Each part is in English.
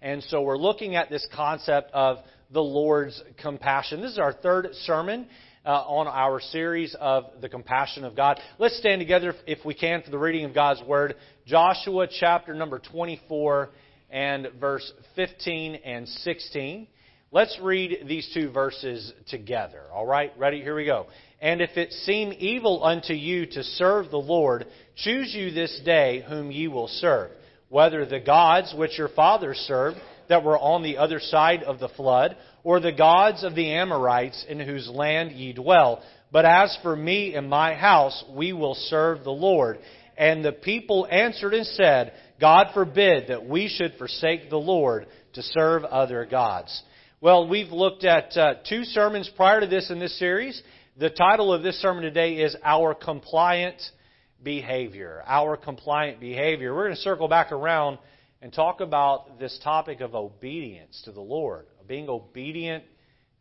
And so we're looking at this concept of the Lord's compassion. This is our third sermon uh, on our series of the compassion of God. Let's stand together, if we can, for the reading of God's Word. Joshua chapter number 24 and verse 15 and 16. Let's read these two verses together. All right? Ready? Here we go. And if it seem evil unto you to serve the Lord, choose you this day whom ye will serve, whether the gods which your fathers served that were on the other side of the flood, or the gods of the Amorites in whose land ye dwell. But as for me and my house, we will serve the Lord. And the people answered and said, God forbid that we should forsake the Lord to serve other gods. Well, we've looked at uh, two sermons prior to this in this series. The title of this sermon today is Our Compliant Behavior. Our Compliant Behavior. We're going to circle back around and talk about this topic of obedience to the Lord, being obedient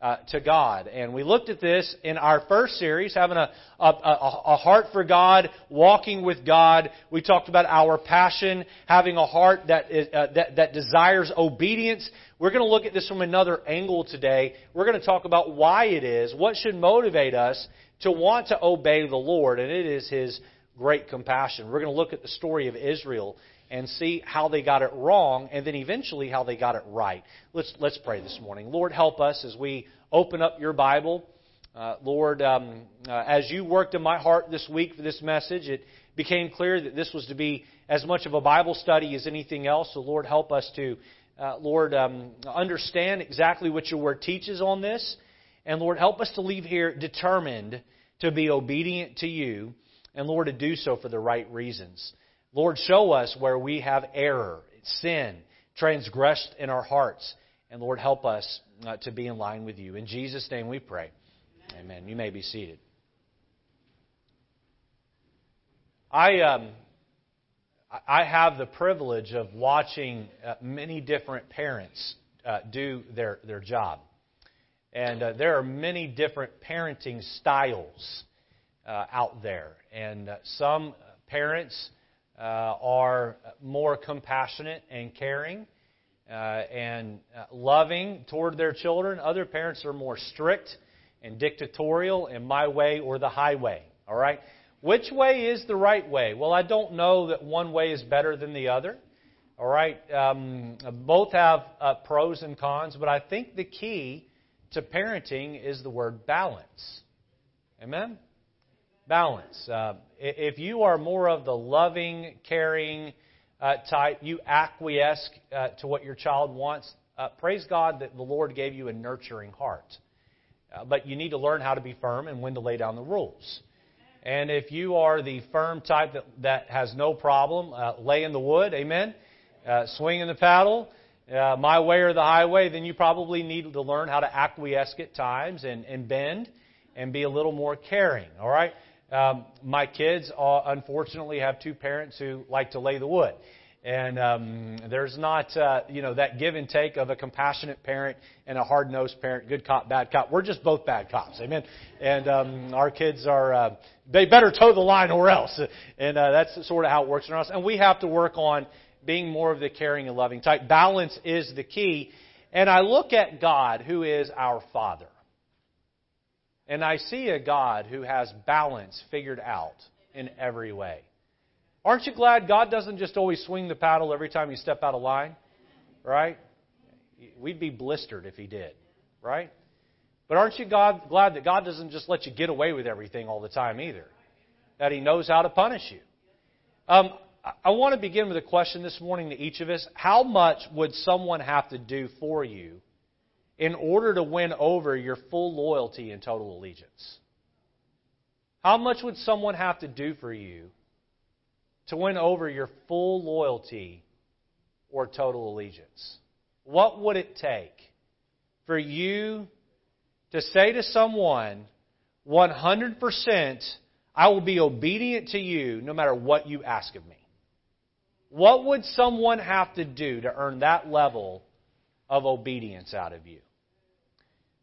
uh, to God. And we looked at this in our first series, having a, a, a, heart for God, walking with God. We talked about our passion, having a heart that, is, uh, that, that desires obedience. We're going to look at this from another angle today. We're going to talk about why it is, what should motivate us to want to obey the Lord, and it is His great compassion. We're going to look at the story of Israel and see how they got it wrong and then eventually how they got it right. Let's, let's pray this morning. Lord, help us as we open up your Bible. Uh, Lord, um, uh, as you worked in my heart this week for this message, it became clear that this was to be as much of a Bible study as anything else. So, Lord, help us to, uh, Lord, um, understand exactly what your word teaches on this. And, Lord, help us to leave here determined to be obedient to you, and, Lord, to do so for the right reasons. Lord, show us where we have error, sin, transgressed in our hearts. And Lord, help us uh, to be in line with you. In Jesus' name we pray. Amen. Amen. You may be seated. I, um, I have the privilege of watching uh, many different parents uh, do their, their job. And uh, there are many different parenting styles uh, out there. And uh, some parents uh, are more compassionate and caring uh, and uh, loving toward their children. Other parents are more strict and dictatorial and my way or the highway. All right? Which way is the right way? Well, I don't know that one way is better than the other. All right? Um, both have uh, pros and cons, but I think the key to parenting is the word balance. Amen? Balance. Uh, if you are more of the loving, caring uh, type, you acquiesce uh, to what your child wants. Uh, praise God that the Lord gave you a nurturing heart. Uh, but you need to learn how to be firm and when to lay down the rules. And if you are the firm type that, that has no problem uh, laying the wood, amen, swinging the paddle, my way or the highway, then you probably need to learn how to acquiesce at times and, and bend and be a little more caring. All right? Um, my kids, uh, unfortunately, have two parents who like to lay the wood. And um, there's not, uh, you know, that give and take of a compassionate parent and a hard-nosed parent, good cop, bad cop. We're just both bad cops, amen. And um, our kids are, uh, they better toe the line or else. And uh, that's sort of how it works in our house. And we have to work on being more of the caring and loving type. Balance is the key. And I look at God, who is our Father. And I see a God who has balance figured out in every way. Aren't you glad God doesn't just always swing the paddle every time you step out of line? Right? We'd be blistered if He did. Right? But aren't you God, glad that God doesn't just let you get away with everything all the time either? That He knows how to punish you. Um, I want to begin with a question this morning to each of us. How much would someone have to do for you in order to win over your full loyalty and total allegiance? How much would someone have to do for you to win over your full loyalty or total allegiance? What would it take for you to say to someone, 100%, I will be obedient to you no matter what you ask of me? What would someone have to do to earn that level of obedience out of you?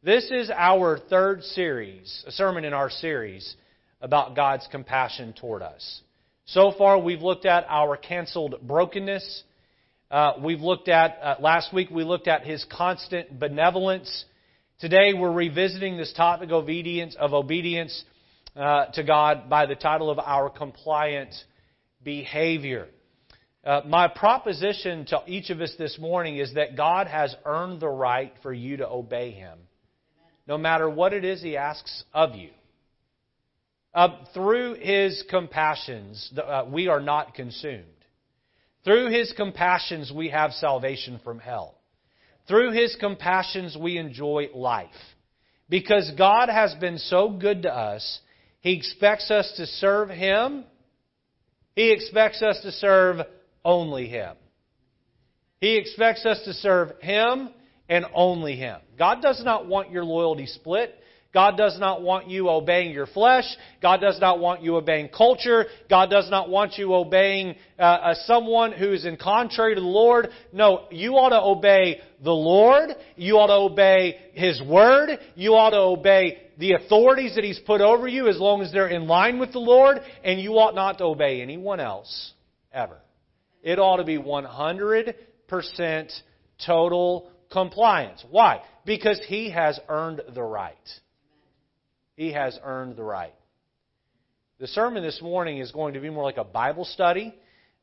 This is our third series, a sermon in our series about God's compassion toward us. So far, we've looked at our canceled brokenness. Uh, we've looked at, uh, last week we looked at his constant benevolence. Today we're revisiting this topic of obedience, of obedience uh, to God by the title of our compliant behavior. Uh, my proposition to each of us this morning is that God has earned the right for you to obey Him, no matter what it is He asks of you. Uh, through His compassions, uh, we are not consumed. Through His compassions, we have salvation from hell. Through His compassions, we enjoy life. Because God has been so good to us, He expects us to serve Him. He expects us to serve only Him. He expects us to serve Him and only Him. God does not want your loyalty split. God does not want you obeying your flesh. God does not want you obeying culture. God does not want you obeying uh, uh, someone who's in contrary to the Lord. No, you ought to obey the Lord. You ought to obey His Word. You ought to obey the authorities that He's put over you as long as they're in line with the Lord. And you ought not to obey anyone else ever. It ought to be 100% total compliance. Why? Because He has earned the right. He has earned the right. The sermon this morning is going to be more like a Bible study.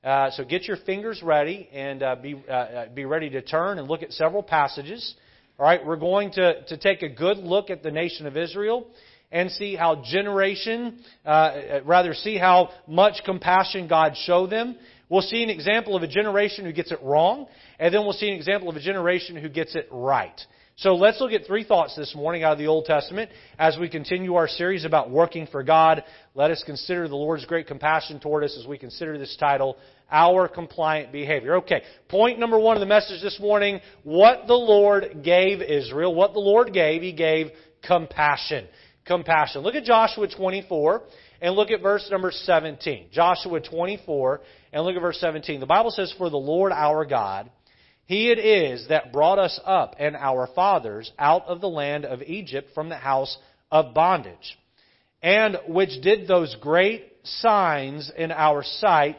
Uh, so get your fingers ready and uh, be, uh, uh, be ready to turn and look at several passages. All right, we're going to, to take a good look at the nation of Israel and see how generation, uh, uh, rather see how much compassion God showed them. We'll see an example of a generation who gets it wrong, and then we'll see an example of a generation who gets it right. So let's look at three thoughts this morning out of the Old Testament as we continue our series about working for God. Let us consider the Lord's great compassion toward us as we consider this title, Our Compliant Behavior. Okay, point number one of the message this morning, what the Lord gave Israel. What the Lord gave, He gave compassion. Compassion. Look at Joshua 24 and look at verse number 17. Joshua 24 and look at verse 17. The Bible says, For the Lord our God, he it is that brought us up and our fathers out of the land of Egypt from the house of bondage, and which did those great signs in our sight,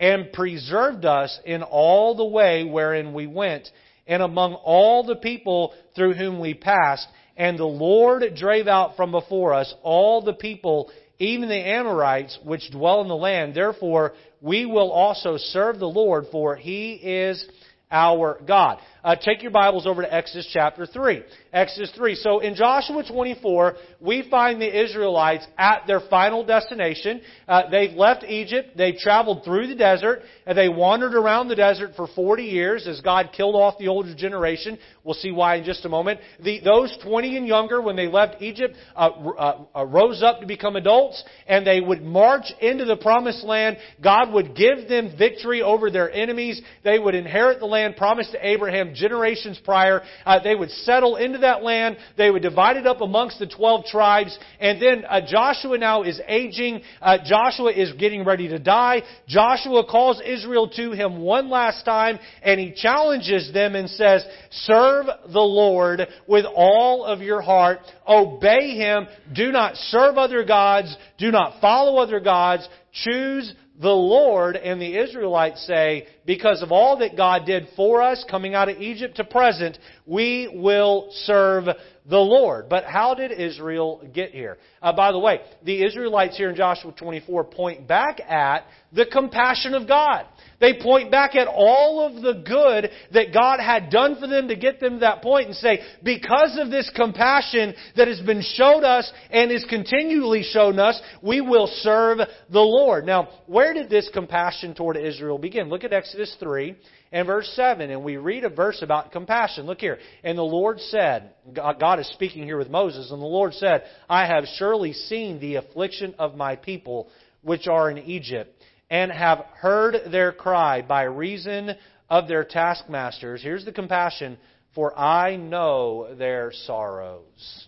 and preserved us in all the way wherein we went, and among all the people through whom we passed. And the Lord drave out from before us all the people, even the Amorites, which dwell in the land. Therefore, we will also serve the Lord, for he is our God. Uh, take your Bibles over to Exodus chapter 3. Exodus 3. So in Joshua 24, we find the Israelites at their final destination. Uh, they've left Egypt. They've traveled through the desert. And they wandered around the desert for 40 years as God killed off the older generation. We'll see why in just a moment. The, those 20 and younger, when they left Egypt, uh, uh, uh, rose up to become adults, and they would march into the promised land. God would give them victory over their enemies. They would inherit the land promised to Abraham generations prior. Uh, they would settle into that land. They would divide it up amongst the 12 tribes. And then uh, Joshua now is aging. Uh, Joshua is getting ready to die. Joshua calls Israel to him one last time, and he challenges them and says, Serve the Lord with all of your heart. Obey Him. Do not serve other gods. Do not follow other gods. Choose the Lord and the Israelites say, because of all that God did for us coming out of Egypt to present, we will serve the Lord. But how did Israel get here? Uh, by the way, the Israelites here in Joshua 24 point back at the compassion of God. They point back at all of the good that God had done for them to get them to that point and say, because of this compassion that has been showed us and is continually shown us, we will serve the Lord. Now, where did this compassion toward Israel begin? Look at Exodus 3 and verse 7, and we read a verse about compassion. Look here. And the Lord said, God is speaking here with Moses, and the Lord said, I have surely seen the affliction of my people which are in Egypt and have heard their cry by reason of their taskmasters. Here's the compassion for I know their sorrows.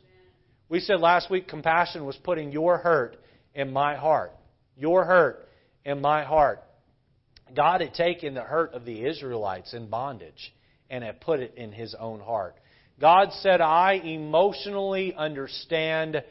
We said last week compassion was putting your hurt in my heart. Your hurt in my heart. God had taken the hurt of the Israelites in bondage and had put it in his own heart. God said, I emotionally understand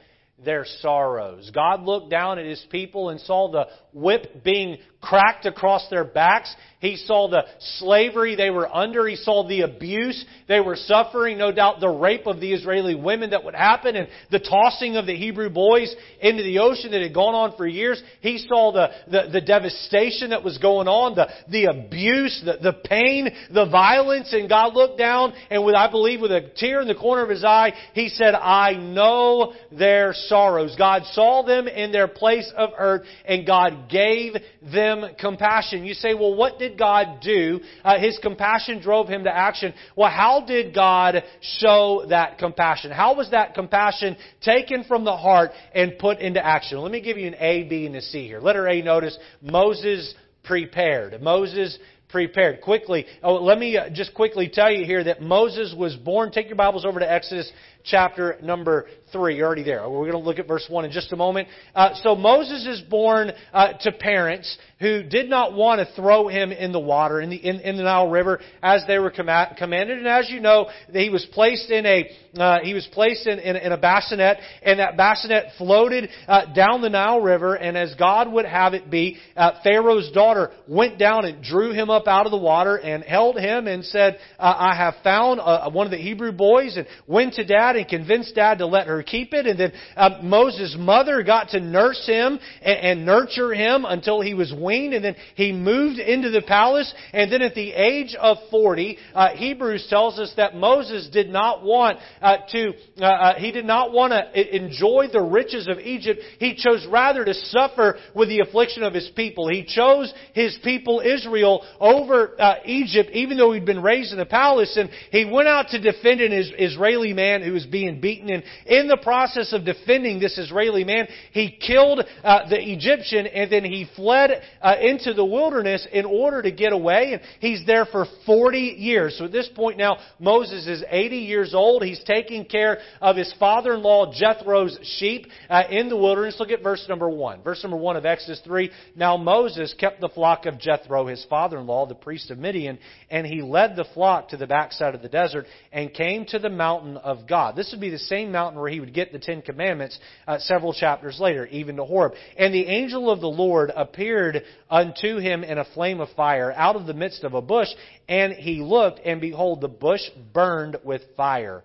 their sorrows. God looked down at His people and saw the whip being cracked across their backs. He saw the slavery they were under. He saw the abuse they were suffering. No doubt the rape of the Israeli women that would happen and the tossing of the Hebrew boys into the ocean that had gone on for years. He saw the, the, the devastation that was going on, the, the abuse, the, the pain, the violence. And God looked down and with, I believe, with a tear in the corner of his eye, He said, I know their sorrows. God saw them in their place of earth and God gave them compassion. You say, well, what did God do? Uh, his compassion drove him to action. Well, how did God show that compassion? How was that compassion taken from the heart and put into action? Let me give you an A, B, and a C here. Letter A, notice Moses prepared. Moses prepared. Quickly, oh, let me uh, just quickly tell you here that Moses was born. Take your Bibles over to Exodus chapter number 3. You're already there. We're going to look at verse 1 in just a moment. Uh, so Moses is born uh, to parents who did not want to throw him in the water, in the, in, in the Nile River, as they were com- commanded. And as you know, he was placed in a, uh, he was placed in, in, in, a bassinet, and that bassinet floated uh, down the Nile River, and as God would have it be, uh, Pharaoh's daughter went down and drew him up out of the water and held him and said, uh, I have found one of the Hebrew boys, and went to dad and convinced dad to let her keep it. And then uh, Moses' mother got to nurse him and, and nurture him until he was weaned. And then he moved into the palace. And then at the age of 40, uh, Hebrews tells us that Moses did not want uh, to, uh, uh, he did not want to enjoy the riches of Egypt. He chose rather to suffer with the affliction of his people. He chose his people Israel over uh, Egypt, even though he'd been raised in the palace. And he went out to defend an Israeli man who was being beaten. And in the process of defending this Israeli man, he killed uh, the Egyptian and then he fled uh, into the wilderness in order to get away. And he's there for 40 years. So at this point now, Moses is 80 years old. He's taking care of his father-in-law Jethro's sheep uh, in the wilderness. Look at verse number 1. Verse number 1 of Exodus 3. Now Moses kept the flock of Jethro, his father-in-law, the priest of Midian, and he led the flock to the backside of the desert and came to the mountain of God. This would be the same mountain where he would get the Ten Commandments uh, several chapters later, even to Horeb. And the angel of the Lord appeared unto him in a flame of fire out of the midst of a bush, and he looked, and behold, the bush burned with fire.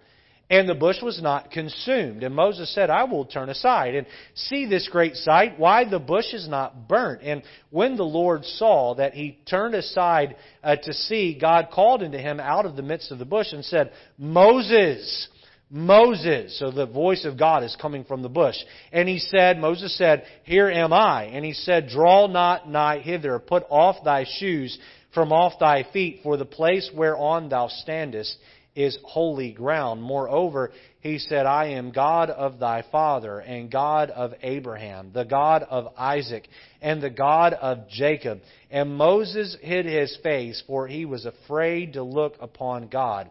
And the bush was not consumed. And Moses said, I will turn aside and see this great sight, why the bush is not burnt. And when the Lord saw that he turned aside uh, to see, God called unto him out of the midst of the bush and said, Moses, Moses. So the voice of God is coming from the bush. And he said, Moses said, Here am I. And he said, Draw not nigh hither, put off thy shoes from off thy feet, for the place whereon thou standest is holy ground. Moreover, he said, I am God of thy father, and God of Abraham, the God of Isaac, and the God of Jacob. And Moses hid his face, for he was afraid to look upon God.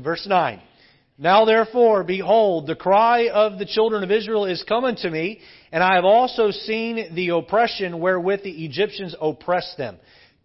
Verse 9. Now therefore, behold, the cry of the children of Israel is come unto me, and I have also seen the oppression wherewith the Egyptians oppress them.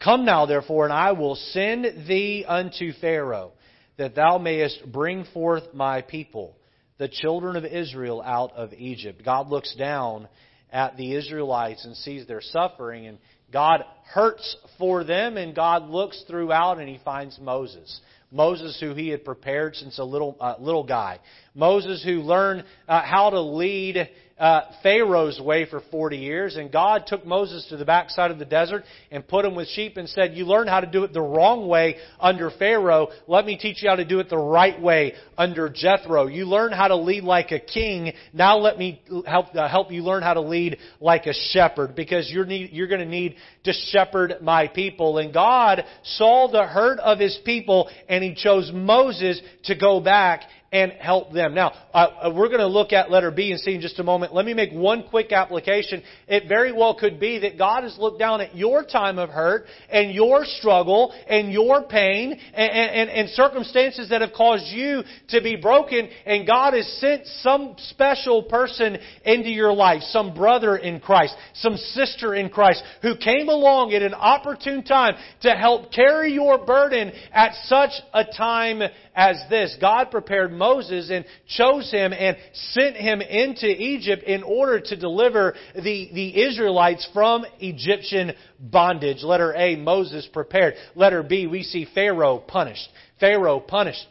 Come now therefore, and I will send thee unto Pharaoh, that thou mayest bring forth my people, the children of Israel, out of Egypt. God looks down at the Israelites and sees their suffering, and God hurts for them, and God looks throughout and he finds Moses. Moses, who he had prepared since a little uh, little guy. Moses, who learned uh, how to lead uh, Pharaoh's way for 40 years, and God took Moses to the backside of the desert and put him with sheep and said, You learned how to do it the wrong way under Pharaoh. Let me teach you how to do it the right way under Jethro. You learned how to lead like a king. Now let me help, uh, help you learn how to lead like a shepherd because you're, need, you're going to need to shepherd my people. And God saw the hurt of his people and he chose Moses to go back and help them. Now, uh, we're going to look at letter B and C in just a moment. Let me make one quick application. It very well could be that God has looked down at your time of hurt and your struggle and your pain and, and, and circumstances that have caused you to be broken, and God has sent some special person into your life, some brother in Christ, some sister in Christ, who came along at an opportune time to help carry your burden at such a time as this. God prepared Moses and chose him and sent him into Egypt in order to deliver the, the Israelites from Egyptian bondage. Letter A, Moses prepared. Letter B, we see Pharaoh punished. Pharaoh punished.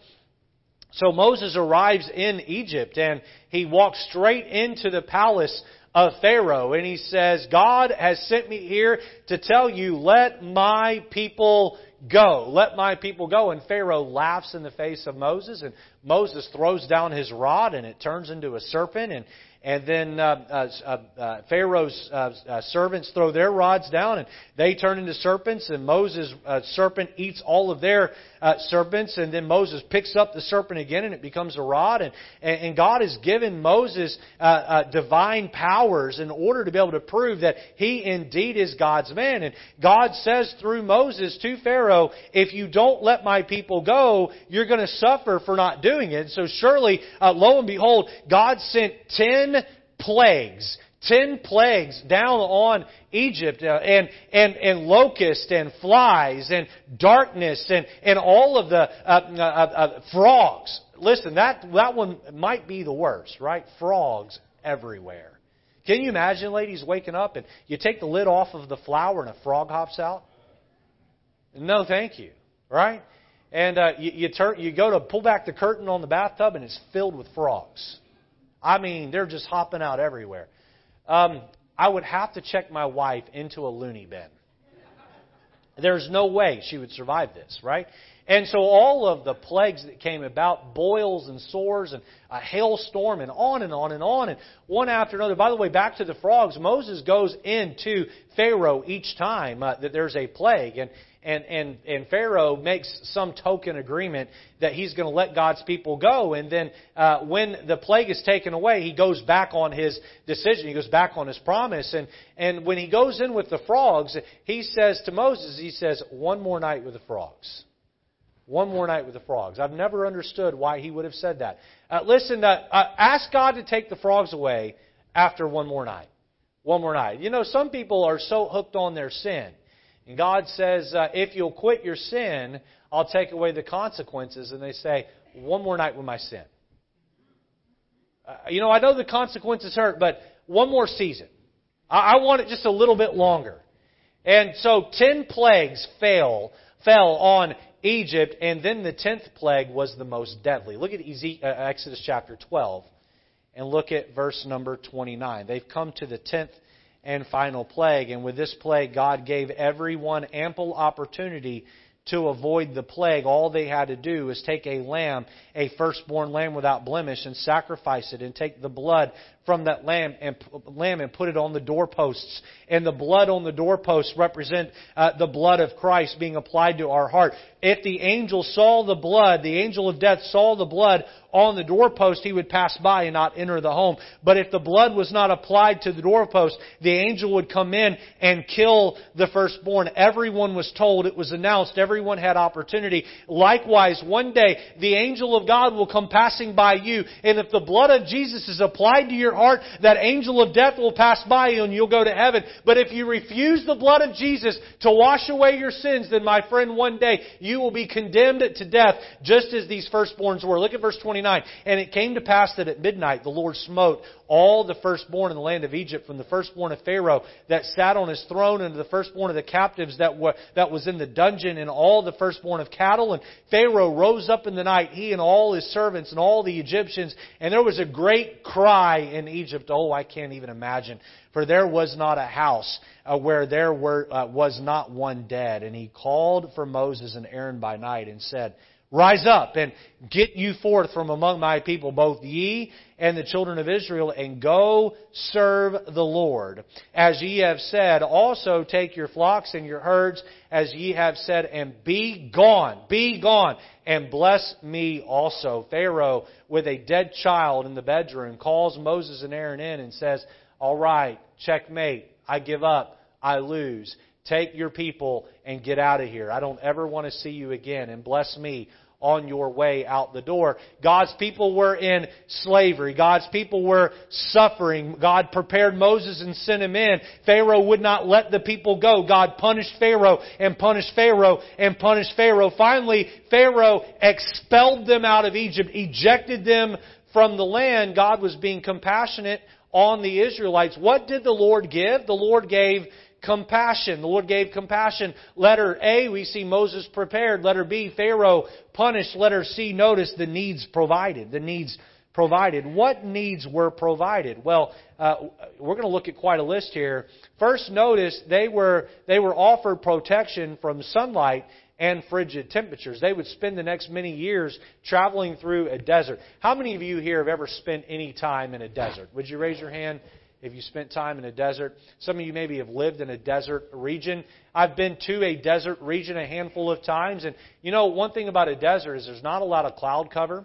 So Moses arrives in Egypt and he walks straight into the palace of Pharaoh and he says, God has sent me here to tell you, let my people Go, let my people go. And Pharaoh laughs in the face of Moses, and Moses throws down his rod, and it turns into a serpent. And and then uh, uh, uh, Pharaoh's uh, uh, servants throw their rods down, and they turn into serpents. And Moses' uh, serpent eats all of their Uh, serpents. And then Moses picks up the serpent again, and it becomes a rod. And, and God has given Moses uh, uh, divine powers in order to be able to prove that he indeed is God's man. And God says through Moses to Pharaoh, "If you don't let my people go, you're going to suffer for not doing it." So surely, lo and behold, God sent ten plagues. Ten plagues down on Egypt, uh, and, and, and locusts and flies and darkness and, and all of the uh, uh, uh, frogs. Listen, that, that one might be the worst, right? Frogs everywhere. Can you imagine, ladies, waking up and you take the lid off of the flour and a frog hops out? No, thank you. Right? And uh, you, you, turn, you go to pull back the curtain on the bathtub and it's filled with frogs. I mean, they're just hopping out everywhere. Um, I would have to check my wife into a loony bin. There's no way she would survive this, right? And so all of the plagues that came about, boils and sores and a hailstorm and on and on and on and one after another. By the way, back to the frogs, Moses goes into Pharaoh each time uh, that there's a plague. And, and, and, and Pharaoh makes some token agreement that he's going to let God's people go. And then uh, when the plague is taken away, he goes back on his decision. He goes back on his promise. And, and when he goes in with the frogs, he says to Moses, he says, one more night with the frogs. One more night with the frogs. I've never understood why he would have said that. Uh, listen, uh, uh, ask God to take the frogs away after one more night. One more night. You know, some people are so hooked on their sin and God says, uh, if you'll quit your sin, I'll take away the consequences. And they say, one more night with my sin. Uh, you know, I know the consequences hurt, but one more season. I, I want it just a little bit longer. And so ten plagues fell, fell on Egypt, and then the tenth plague was the most deadly. Look at uh, Exodus chapter 12 and look at verse number 29. They've come to the tenth and final plague. And with this plague, God gave everyone ample opportunity to avoid the plague. All they had to do was take a lamb, a firstborn lamb without blemish, and sacrifice it, and take the blood from that lamb and, lamb and put it on the doorposts. And the blood on the doorposts represent uh, the blood of Christ being applied to our heart. If the angel saw the blood, the angel of death saw the blood on the doorpost, he would pass by and not enter the home. But if the blood was not applied to the doorpost, the angel would come in and kill the firstborn. Everyone was told, it was announced, everyone had opportunity. Likewise, one day, the angel of God will come passing by you, and if the blood of Jesus is applied to your heart, that angel of death will pass by you and you'll go to heaven. But if you refuse the blood of Jesus to wash away your sins, then my friend, one day you will be condemned to death just as these firstborns were. Look at verse 29. And it came to pass that at midnight the Lord smote all the firstborn in the land of Egypt, from the firstborn of Pharaoh that sat on his throne, and to the firstborn of the captives that were that was in the dungeon, and all the firstborn of cattle. And Pharaoh rose up in the night, he and all his servants and all the Egyptians, and there was a great cry in Egypt. Oh, I can't even imagine, for there was not a house uh, where there were uh, was not one dead. And he called for Moses and Aaron by night and said. Rise up and get you forth from among my people, both ye and the children of Israel, and go serve the Lord. As ye have said, also take your flocks and your herds, as ye have said, and be gone, be gone, and bless me also. Pharaoh, with a dead child in the bedroom, calls Moses and Aaron in and says, All right, checkmate, I give up, I lose. Take your people and get out of here. I don't ever want to see you again. And bless me on your way out the door. God's people were in slavery. God's people were suffering. God prepared Moses and sent him in. Pharaoh would not let the people go. God punished Pharaoh and punished Pharaoh and punished Pharaoh. Finally, Pharaoh expelled them out of Egypt, ejected them from the land. God was being compassionate on the Israelites. What did the Lord give? The Lord gave compassion. The Lord gave compassion. Letter A, we see Moses prepared. Letter B, Pharaoh punished. Letter C, notice the needs provided. The needs provided. What needs were provided? Well, uh, we're going to look at quite a list here. First, notice they were they were offered protection from sunlight and frigid temperatures. They would spend the next many years traveling through a desert. How many of you here have ever spent any time in a desert? Would you raise your hand? If you spent time in a desert. Some of you maybe have lived in a desert region. I've been to a desert region a handful of times. And you know, one thing about a desert is there's not a lot of cloud cover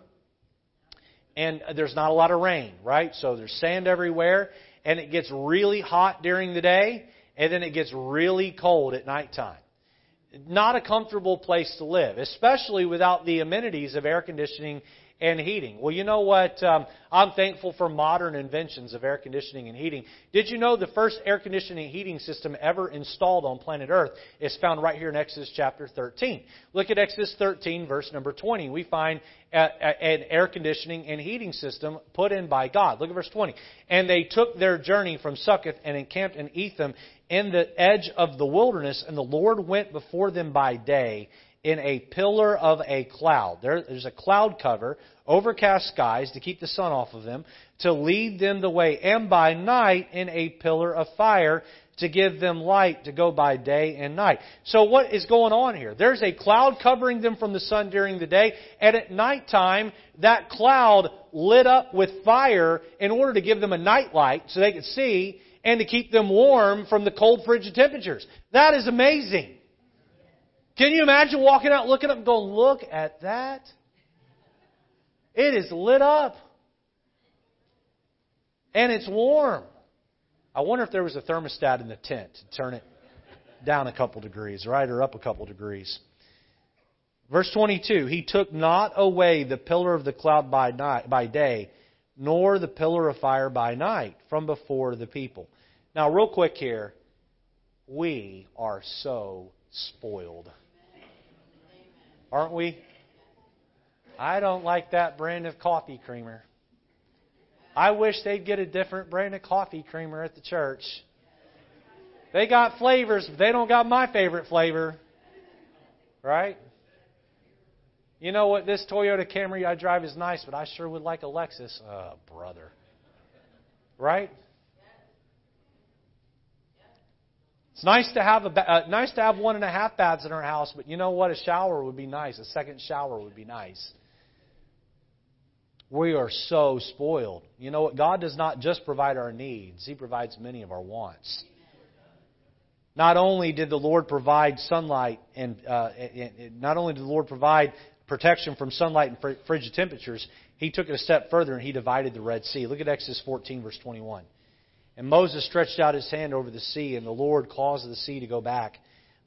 and there's not a lot of rain, right? So there's sand everywhere and it gets really hot during the day and then it gets really cold at nighttime. Not a comfortable place to live, especially without the amenities of air conditioning and heating. Well, you know what? Um, I'm thankful for modern inventions of air conditioning and heating. Did you know the first air conditioning and heating system ever installed on planet Earth is found right here in Exodus chapter 13? Look at Exodus 13, verse number 20. We find a, a, an air conditioning and heating system put in by God. Look at verse 20. And they took their journey from Succoth and encamped in Etham in the edge of the wilderness, and the Lord went before them by day in a pillar of a cloud. There, there's a cloud cover, overcast skies to keep the sun off of them, to lead them the way, and by night in a pillar of fire to give them light to go by day and night. So what is going on here? There's a cloud covering them from the sun during the day, and at nighttime, that cloud lit up with fire in order to give them a night light so they could see and to keep them warm from the cold frigid temperatures. That is amazing. Can you imagine walking out, looking up, and going, look at that? It is lit up. And it's warm. I wonder if there was a thermostat in the tent to turn it down a couple degrees, right? Or up a couple degrees. Verse 22 He took not away the pillar of the cloud by, night, by day, nor the pillar of fire by night from before the people. Now, real quick here, we are so spoiled. Aren't we? I don't like that brand of coffee creamer. I wish they'd get a different brand of coffee creamer at the church. They got flavors, but they don't got my favorite flavor. Right? You know what? This Toyota Camry I drive is nice, but I sure would like a Lexus. Oh, brother. Right? It's nice to have a uh, nice to have one and a half baths in our house, but you know what? A shower would be nice. A second shower would be nice. We are so spoiled. You know what? God does not just provide our needs; He provides many of our wants. Not only did the Lord provide sunlight, and, uh, and not only did the Lord provide protection from sunlight and frigid temperatures, He took it a step further and He divided the Red Sea. Look at Exodus 14, verse 21. And Moses stretched out his hand over the sea, and the Lord caused the sea to go back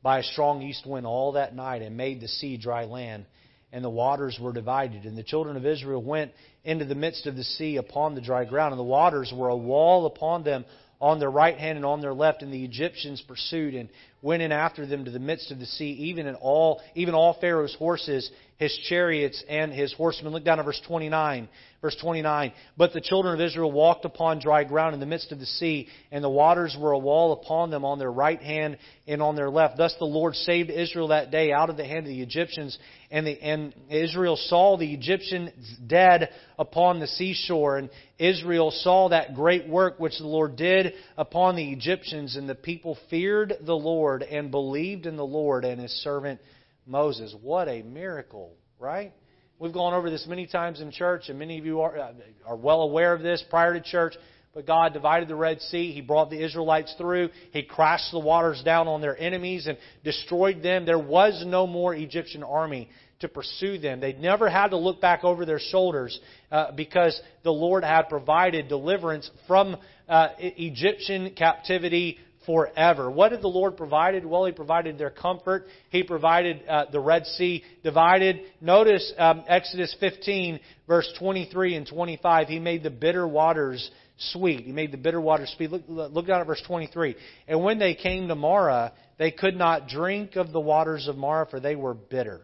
by a strong east wind all that night, and made the sea dry land, and the waters were divided. And the children of Israel went into the midst of the sea upon the dry ground, and the waters were a wall upon them on their right hand and on their left, and the Egyptians pursued and went in after them to the midst of the sea, even all even all Pharaoh's horses, his chariots, and his horsemen. Look down at verse twenty nine. Verse 29 But the children of Israel walked upon dry ground in the midst of the sea, and the waters were a wall upon them on their right hand and on their left. Thus the Lord saved Israel that day out of the hand of the Egyptians, and, the, and Israel saw the Egyptians dead upon the seashore, and Israel saw that great work which the Lord did upon the Egyptians, and the people feared the Lord and believed in the Lord and his servant Moses. What a miracle right? We've gone over this many times in church, and many of you are, uh, are well aware of this prior to church. But God divided the Red Sea. He brought the Israelites through. He crashed the waters down on their enemies and destroyed them. There was no more Egyptian army to pursue them. They never had to look back over their shoulders uh, because the Lord had provided deliverance from uh, Egyptian captivity forever. What did the Lord provide? Well, He provided their comfort. He provided uh, the Red Sea divided. Notice um, Exodus 15, verse 23 and 25. He made the bitter waters sweet. He made the bitter waters sweet. Look, look down at verse 23. And when they came to Marah, they could not drink of the waters of Marah, for they were bitter.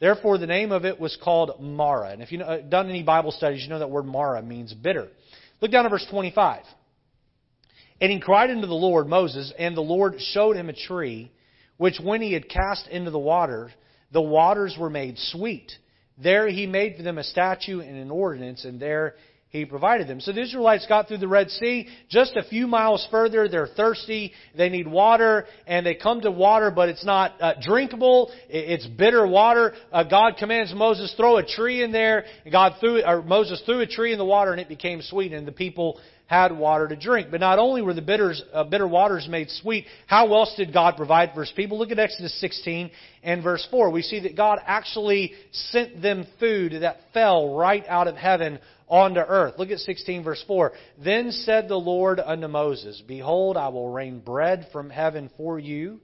Therefore, the name of it was called Marah. And if you've uh, done any Bible studies, you know that word Marah means bitter. Look down at verse 25. And he cried unto the Lord, Moses, and the Lord showed him a tree, which when he had cast into the water, the waters were made sweet. There he made for them a statue and an ordinance, and there he provided them. So the Israelites got through the Red Sea. Just a few miles further, they're thirsty. They need water, and they come to water, but it's not uh, drinkable. It's bitter water. Uh, God commands Moses throw a tree in there. God threw, or Moses threw a tree in the water, and it became sweet, and the people had water to drink. But not only were the bitters, uh, bitter waters made sweet, how else did God provide for His people? Look at Exodus 16 and verse 4. We see that God actually sent them food that fell right out of heaven onto earth. Look at 16 verse 4. Then said the Lord unto Moses, Behold, I will rain bread from heaven for you,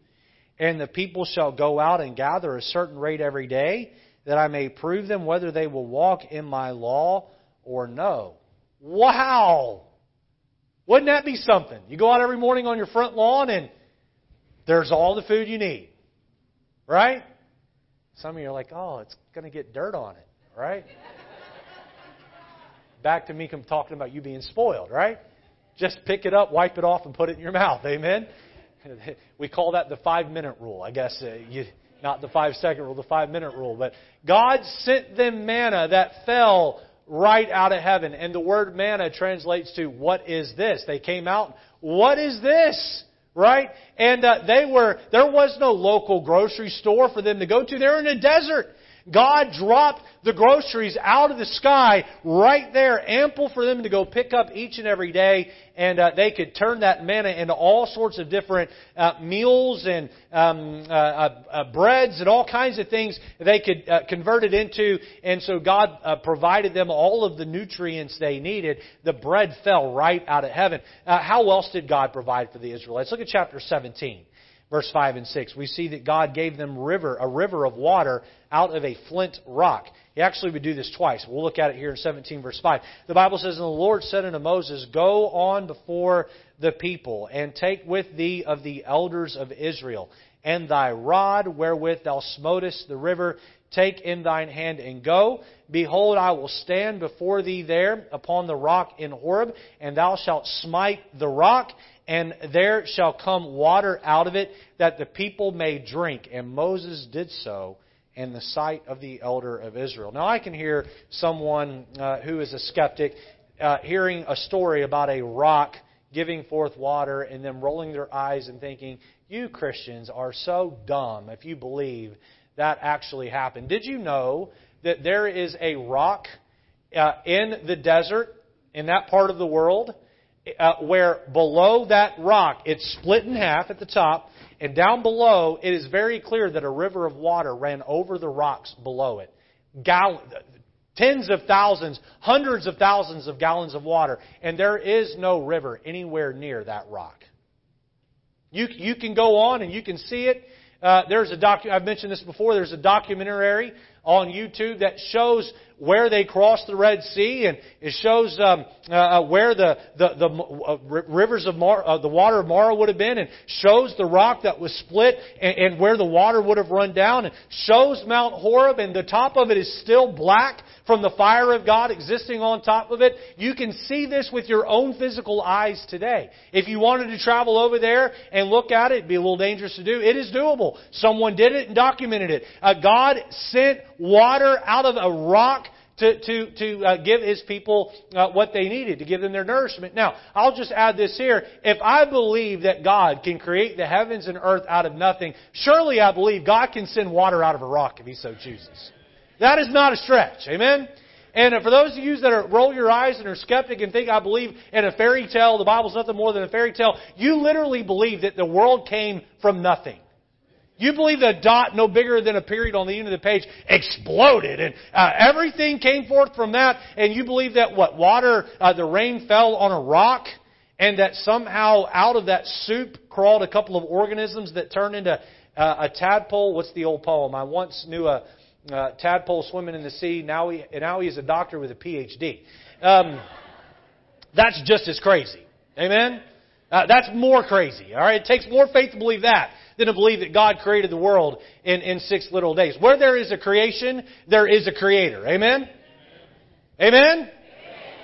and the people shall go out and gather a certain rate every day, that I may prove them whether they will walk in my law or no. Wow! Wouldn't that be something? You go out every morning on your front lawn and there's all the food you need. Right? Some of you are like, oh, it's going to get dirt on it. Right? back to me talking about you being spoiled, right? Just pick it up, wipe it off, and put it in your mouth. Amen? We call that the five minute rule. I guess uh, you, not the five second rule, the five minute rule. But God sent them manna that fell right out of heaven. And the word manna translates to, what is this? They came out, what is this? Right? And uh, they were, there was no local grocery store for them to go to. They're in a desert. God dropped the groceries out of the sky right there, ample for them to go pick up each and every day, and uh, they could turn that manna into all sorts of different uh, meals and um, uh, uh, uh breads and all kinds of things they could uh, convert it into. And so God provided them all of the nutrients they needed. The bread fell right out of heaven. how else did God provide for the Israelites? Look at chapter 17 verse 5 and 6, we see that God gave them river, a river of water out of a flint rock. He actually would do this twice. We'll look at it here in 17 verse 5. The Bible says, And the Lord said unto Moses, Go on before the people, and take with thee of the elders of Israel, and thy rod wherewith thou smotest the river, take in thine hand and go. Behold, I will stand before thee there upon the rock in Horeb, and thou shalt smite the rock, and there shall come water out of it that the people may drink. And Moses did so in the sight of the elder of Israel. Now, I can hear someone uh, who is a skeptic uh, hearing a story about a rock giving forth water and them rolling their eyes and thinking, You Christians are so dumb if you believe that actually happened. Did you know that there is a rock uh, in the desert in that part of the world? Uh, where below that rock it's split in half at the top, and down below it is very clear that a river of water ran over the rocks below it. Gall- tens of thousands, hundreds of thousands of gallons of water, and there is no river anywhere near that rock. You, you can go on and you can see it. Uh, there's a docu- I've mentioned this before. There's a documentary on YouTube that shows where they crossed the Red Sea, and it shows um, uh, uh, where the the, the uh, rivers of Mar, uh, the water of Marah would have been, and shows the rock that was split, and, and where the water would have run down, and shows Mount Horeb, and the top of it is still black from the fire of God existing on top of it. You can see this with your own physical eyes today. If you wanted to travel over there and look at it, it'd be a little dangerous to do. It is doable. Someone did it and documented it. Uh, God sent water out of a rock to, to, to uh, give His people uh, what they needed, to give them their nourishment. Now, I'll just add this here. If I believe that God can create the heavens and earth out of nothing, surely I believe God can send water out of a rock if He so chooses. That is not a stretch. Amen? And for those of you that are, roll your eyes and are skeptic and think I believe in a fairy tale, the Bible's nothing more than a fairy tale, you literally believe that the world came from nothing. You believe that a dot no bigger than a period on the end of the page exploded and uh, everything came forth from that and you believe that what water, uh, the rain fell on a rock and that somehow out of that soup crawled a couple of organisms that turned into uh, a tadpole. What's the old poem? I once knew a uh, tadpole swimming in the sea. Now he now he's a doctor with a PhD. Um, that's just as crazy. Amen. Uh, that's more crazy. All right, it takes more faith to believe that than to believe that God created the world in, in six little days. Where there is a creation, there is a creator. Amen? Amen?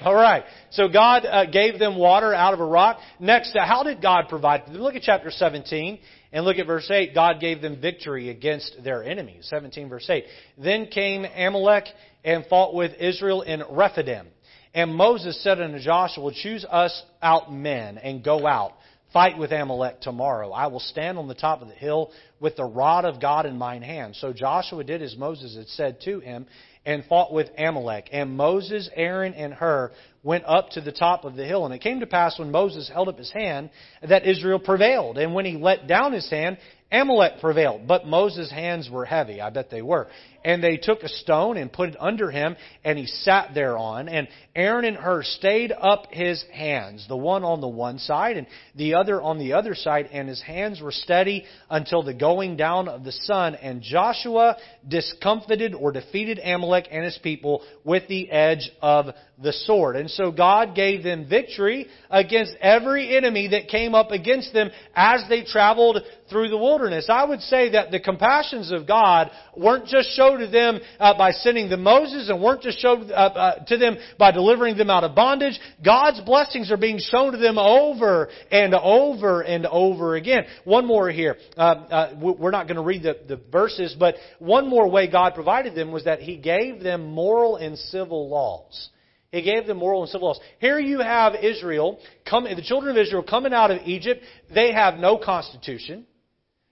All right. So God uh, gave them water out of a rock. Next, uh, how did God provide? Look at chapter 17 and look at verse 8. God gave them victory against their enemies. 17 verse 8. Then came Amalek and fought with Israel in Rephidim. And Moses said unto Joshua, Choose us out men and go out Fight with Amalek tomorrow. I will stand on the top of the hill with the rod of God in mine hand. So Joshua did as Moses had said to him and fought with Amalek. And Moses, Aaron, and Hur went up to the top of the hill. And it came to pass when Moses held up his hand that Israel prevailed. And when he let down his hand, Amalek prevailed. But Moses' hands were heavy. I bet they were. And they took a stone and put it under him, and he sat thereon. And Aaron and Hur stayed up his hands, the one on the one side and the other on the other side, and his hands were steady until the going down of the sun. And Joshua discomfited or defeated Amalek and his people with the edge of the sword. And so God gave them victory against every enemy that came up against them as they traveled through the wilderness. I would say that the compassions of God weren't just to them uh, by sending them Moses and weren't just showed uh, uh, to them by delivering them out of bondage. God's blessings are being shown to them over and over and over again. One more here. Uh, uh, we're not going to read the, the verses, but one more way God provided them was that He gave them moral and civil laws. He gave them moral and civil laws. Here you have Israel, come, the children of Israel coming out of Egypt. They have no constitution.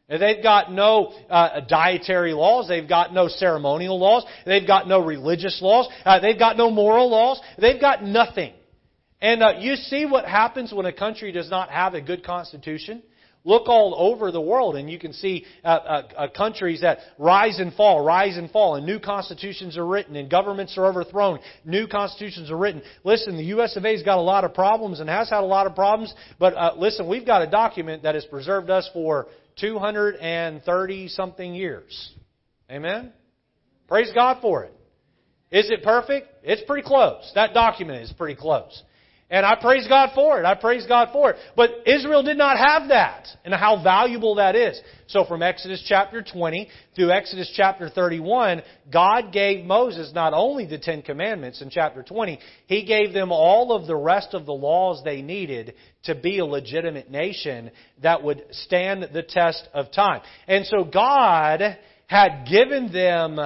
They've got no uh, dietary laws. They've got no ceremonial laws. They've got no religious laws. Uh, they've got no moral laws. They've got nothing. And uh, you see what happens when a country does not have a good constitution? Look all over the world and you can see uh, uh, uh, countries that rise and fall, rise and fall, and new constitutions are written and governments are overthrown. New constitutions are written. Listen, the U.S. of A's got a lot of problems and has had a lot of problems, but uh, listen, we've got a document that has preserved us for 230 something years. Amen? Praise God for it. Is it perfect? It's pretty close. That document is pretty close. And I praise God for it. I praise God for it. But Israel did not have that. And how valuable that is. So from Exodus chapter 20 through Exodus chapter 31, God gave Moses not only the Ten Commandments in chapter 20, He gave them all of the rest of the laws they needed to be a legitimate nation that would stand the test of time. And so God had given them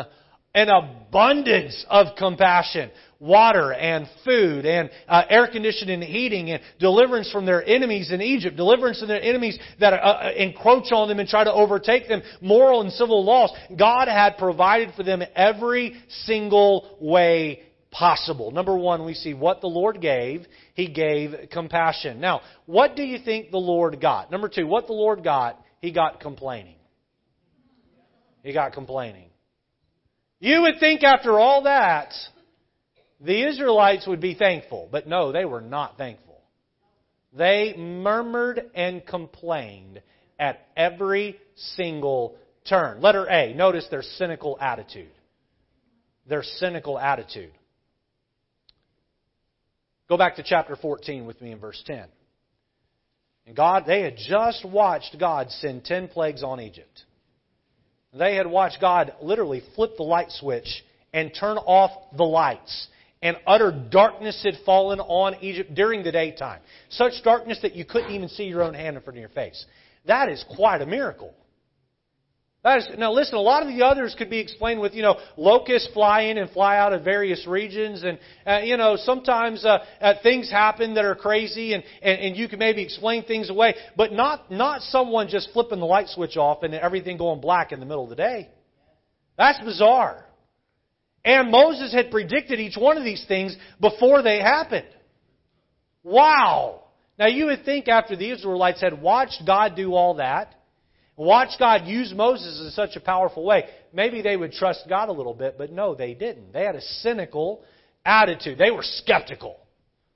an abundance of compassion water and food and uh, air conditioning and heating and deliverance from their enemies in Egypt, deliverance from their enemies that uh, uh, encroach on them and try to overtake them, moral and civil laws. God had provided for them every single way possible. Number one, we see what the Lord gave. He gave compassion. Now, what do you think the Lord got? Number two, what the Lord got, He got complaining. He got complaining. You would think after all that, the Israelites would be thankful, but no, they were not thankful. They murmured and complained at every single turn. Letter A, notice their cynical attitude. Their cynical attitude. Go back to chapter 14 with me in verse 10. And God, they had just watched God send 10 plagues on Egypt. They had watched God literally flip the light switch and turn off the lights and utter darkness had fallen on Egypt during the daytime. Such darkness that you couldn't even see your own hand in front of your face. That is quite a miracle. That is, now listen, a lot of the others could be explained with, you know, locusts fly in and fly out of various regions and, uh, you know, sometimes uh, uh, things happen that are crazy and, and, and you can maybe explain things away, but not, not someone just flipping the light switch off and everything going black in the middle of the day. That's bizarre. And Moses had predicted each one of these things before they happened. Wow! Now you would think after the Israelites had watched God do all that, watched God use Moses in such a powerful way, maybe they would trust God a little bit, but no, they didn't. They had a cynical attitude. They were skeptical.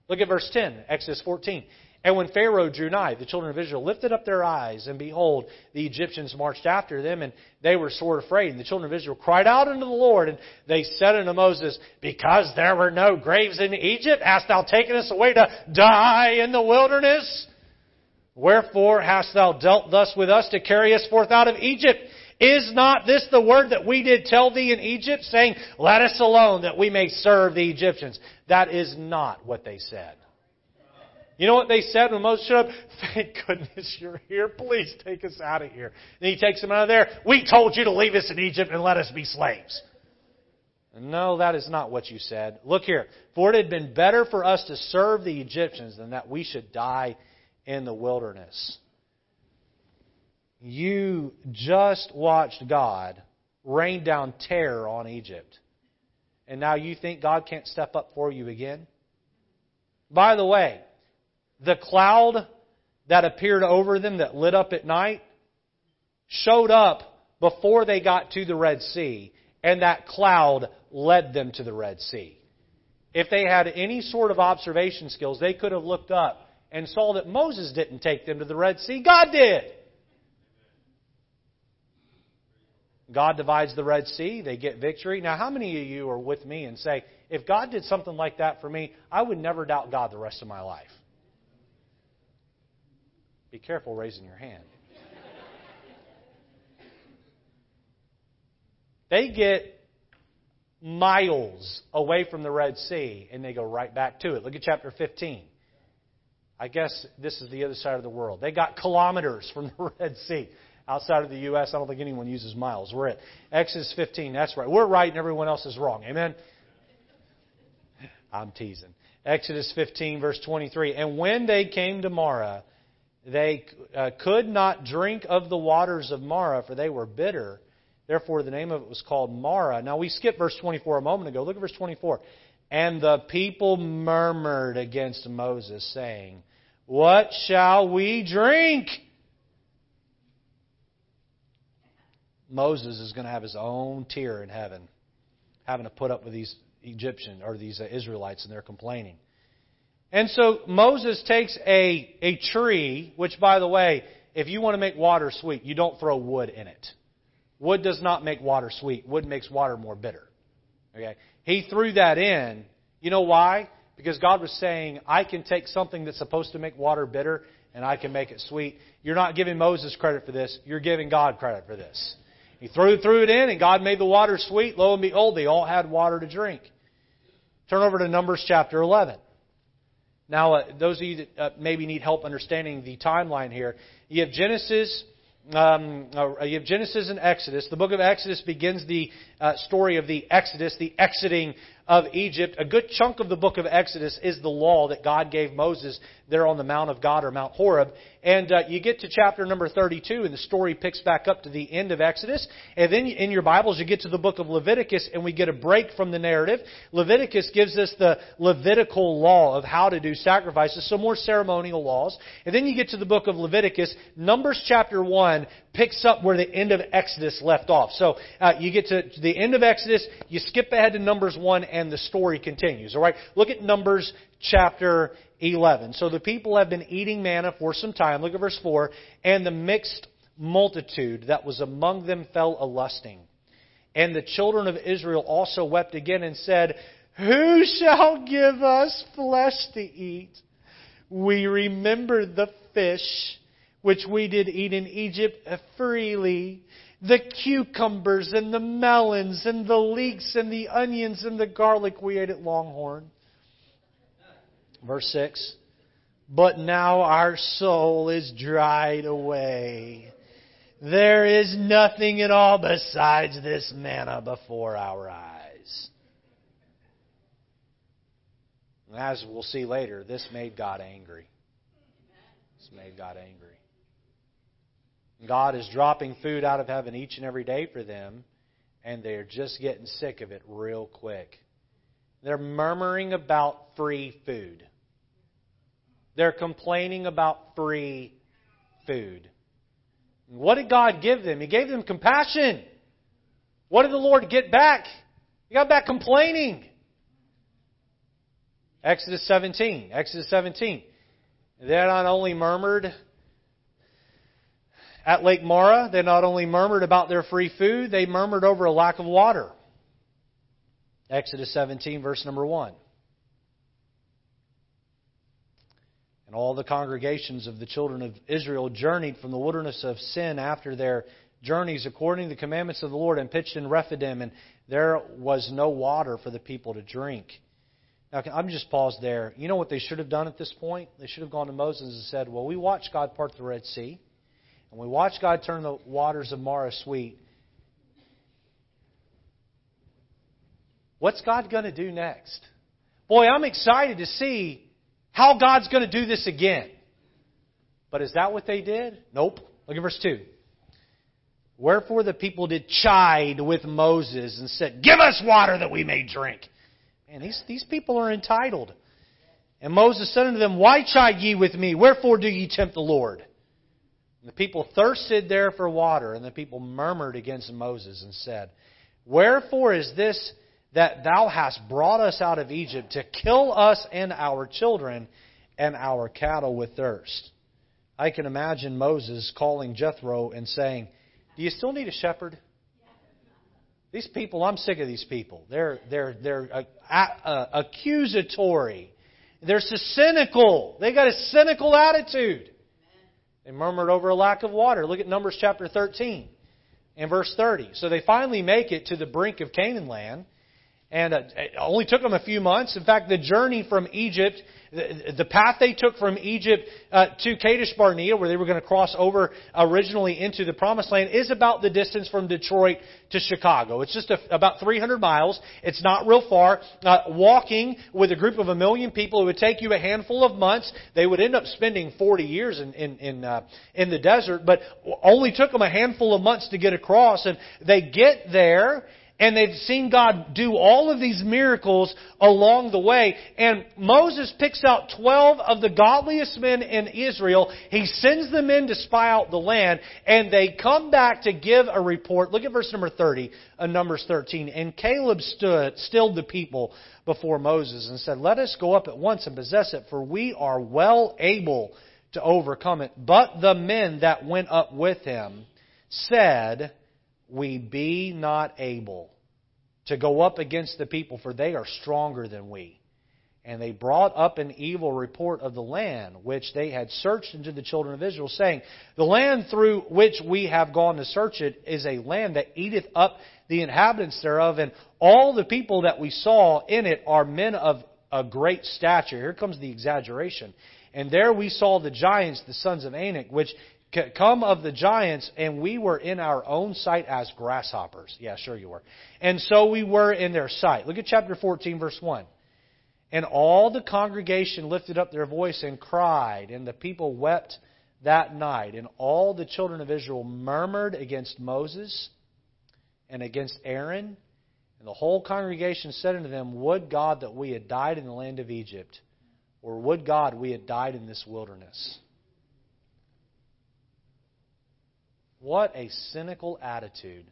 Look at verse 10, Exodus 14. And when Pharaoh drew nigh, the children of Israel lifted up their eyes, and behold, the Egyptians marched after them, and they were sore afraid. And the children of Israel cried out unto the Lord, and they said unto Moses, Because there were no graves in Egypt, hast thou taken us away to die in the wilderness? Wherefore hast thou dealt thus with us to carry us forth out of Egypt? Is not this the word that we did tell thee in Egypt, saying, Let us alone, that we may serve the Egyptians? That is not what they said. You know what they said when Moses showed up? Thank goodness you're here. Please take us out of here. And he takes them out of there. We told you to leave us in Egypt and let us be slaves. No, that is not what you said. Look here. For it had been better for us to serve the Egyptians than that we should die in the wilderness. You just watched God rain down terror on Egypt. And now you think God can't step up for you again? By the way, the cloud that appeared over them that lit up at night showed up before they got to the Red Sea, and that cloud led them to the Red Sea. If they had any sort of observation skills, they could have looked up and saw that Moses didn't take them to the Red Sea. God did. God divides the Red Sea, they get victory. Now, how many of you are with me and say, if God did something like that for me, I would never doubt God the rest of my life? Be careful raising your hand. they get miles away from the Red Sea and they go right back to it. Look at chapter 15. I guess this is the other side of the world. They got kilometers from the Red Sea. Outside of the U.S., I don't think anyone uses miles. We're at Exodus 15. That's right. We're right and everyone else is wrong. Amen? I'm teasing. Exodus 15, verse 23. And when they came to Marah, they uh, could not drink of the waters of Marah, for they were bitter. Therefore, the name of it was called Marah. Now, we skipped verse 24 a moment ago. Look at verse 24. And the people murmured against Moses, saying, What shall we drink? Moses is going to have his own tier in heaven, having to put up with these Egyptian or these Israelites and they're complaining. And so Moses takes a, a tree, which by the way, if you want to make water sweet, you don't throw wood in it. Wood does not make water sweet. Wood makes water more bitter. Okay? He threw that in. You know why? Because God was saying, I can take something that's supposed to make water bitter and I can make it sweet. You're not giving Moses credit for this. You're giving God credit for this. He threw, threw it in and God made the water sweet. Lo and behold, they all had water to drink. Turn over to Numbers chapter 11. Now, uh, those of you that uh, maybe need help understanding the timeline here, you have Genesis. Um, uh, you have Genesis and Exodus. The book of Exodus begins the uh, story of the Exodus, the exiting of Egypt. A good chunk of the book of Exodus is the law that God gave Moses there on the Mount of God or Mount Horeb. And uh, you get to chapter number 32, and the story picks back up to the end of Exodus. And then in your Bibles, you get to the book of Leviticus, and we get a break from the narrative. Leviticus gives us the Levitical law of how to do sacrifices, some more ceremonial laws. And then you get to the book of Leviticus. Numbers chapter 1 picks up where the end of Exodus left off. So uh, you get to the end of Exodus, you skip ahead to Numbers 1, and the story continues. All right? Look at Numbers chapter 11. So the people have been eating manna for some time. Look at verse 4. And the mixed multitude that was among them fell a lusting. And the children of Israel also wept again and said, Who shall give us flesh to eat? We remember the fish which we did eat in Egypt freely, the cucumbers and the melons and the leeks and the onions and the garlic we ate at Longhorn. Verse 6 But now our soul is dried away. There is nothing at all besides this manna before our eyes. As we'll see later, this made God angry. This made God angry. God is dropping food out of heaven each and every day for them. and they're just getting sick of it real quick. They're murmuring about free food. They're complaining about free food. What did God give them? He gave them compassion. What did the Lord get back? He got back complaining. Exodus 17. Exodus 17. They not only murmured at Lake Marah, they not only murmured about their free food, they murmured over a lack of water. Exodus 17, verse number 1. And all the congregations of the children of Israel journeyed from the wilderness of Sin after their journeys according to the commandments of the Lord and pitched in Rephidim, and there was no water for the people to drink. Now, I'm just paused there. You know what they should have done at this point? They should have gone to Moses and said, Well, we watched God part the Red Sea, and we watched God turn the waters of Marah sweet. What's God going to do next? Boy, I'm excited to see how God's going to do this again. But is that what they did? Nope. Look at verse 2. Wherefore the people did chide with Moses and said, Give us water that we may drink. And these, these people are entitled. And Moses said unto them, Why chide ye with me? Wherefore do ye tempt the Lord? And the people thirsted there for water, and the people murmured against Moses and said, Wherefore is this that thou hast brought us out of Egypt to kill us and our children and our cattle with thirst. I can imagine Moses calling Jethro and saying, Do you still need a shepherd? These people, I'm sick of these people. They're, they're, they're uh, uh, accusatory. They're cynical. They got a cynical attitude. They murmured over a lack of water. Look at Numbers chapter 13 and verse 30. So they finally make it to the brink of Canaan land. And uh, it only took them a few months. In fact, the journey from Egypt, the path they took from Egypt uh, to Kadesh Barnea, where they were going to cross over originally into the Promised Land, is about the distance from Detroit to Chicago. It's just about 300 miles. It's not real far. Uh, walking with a group of a million people, it would take you a handful of months. They would end up spending 40 years in in in, uh, in the desert, but only took them a handful of months to get across. And they get there and they've seen God do all of these miracles along the way. And Moses picks out 12 of the godliest men in Israel. He sends them in to spy out the land, and they come back to give a report. Look at verse number 30 of Numbers 13. And Caleb stood, stilled the people before Moses and said, Let us go up at once and possess it, for we are well able to overcome it. But the men that went up with him said, we be not able to go up against the people, for they are stronger than we. And they brought up an evil report of the land which they had searched into the children of Israel, saying, The land through which we have gone to search it is a land that eateth up the inhabitants thereof, and all the people that we saw in it are men of a great stature. Here comes the exaggeration. And there we saw the giants, the sons of Anak, which come of the giants, and we were in our own sight as grasshoppers. Yeah, sure you were. And so we were in their sight. Look at chapter 14, verse 1. And all the congregation lifted up their voice and cried, and the people wept that night. And all the children of Israel murmured against Moses and against Aaron. And the whole congregation said unto them, Would God that we had died in the land of Egypt, or would God we had died in this wilderness. What a cynical attitude.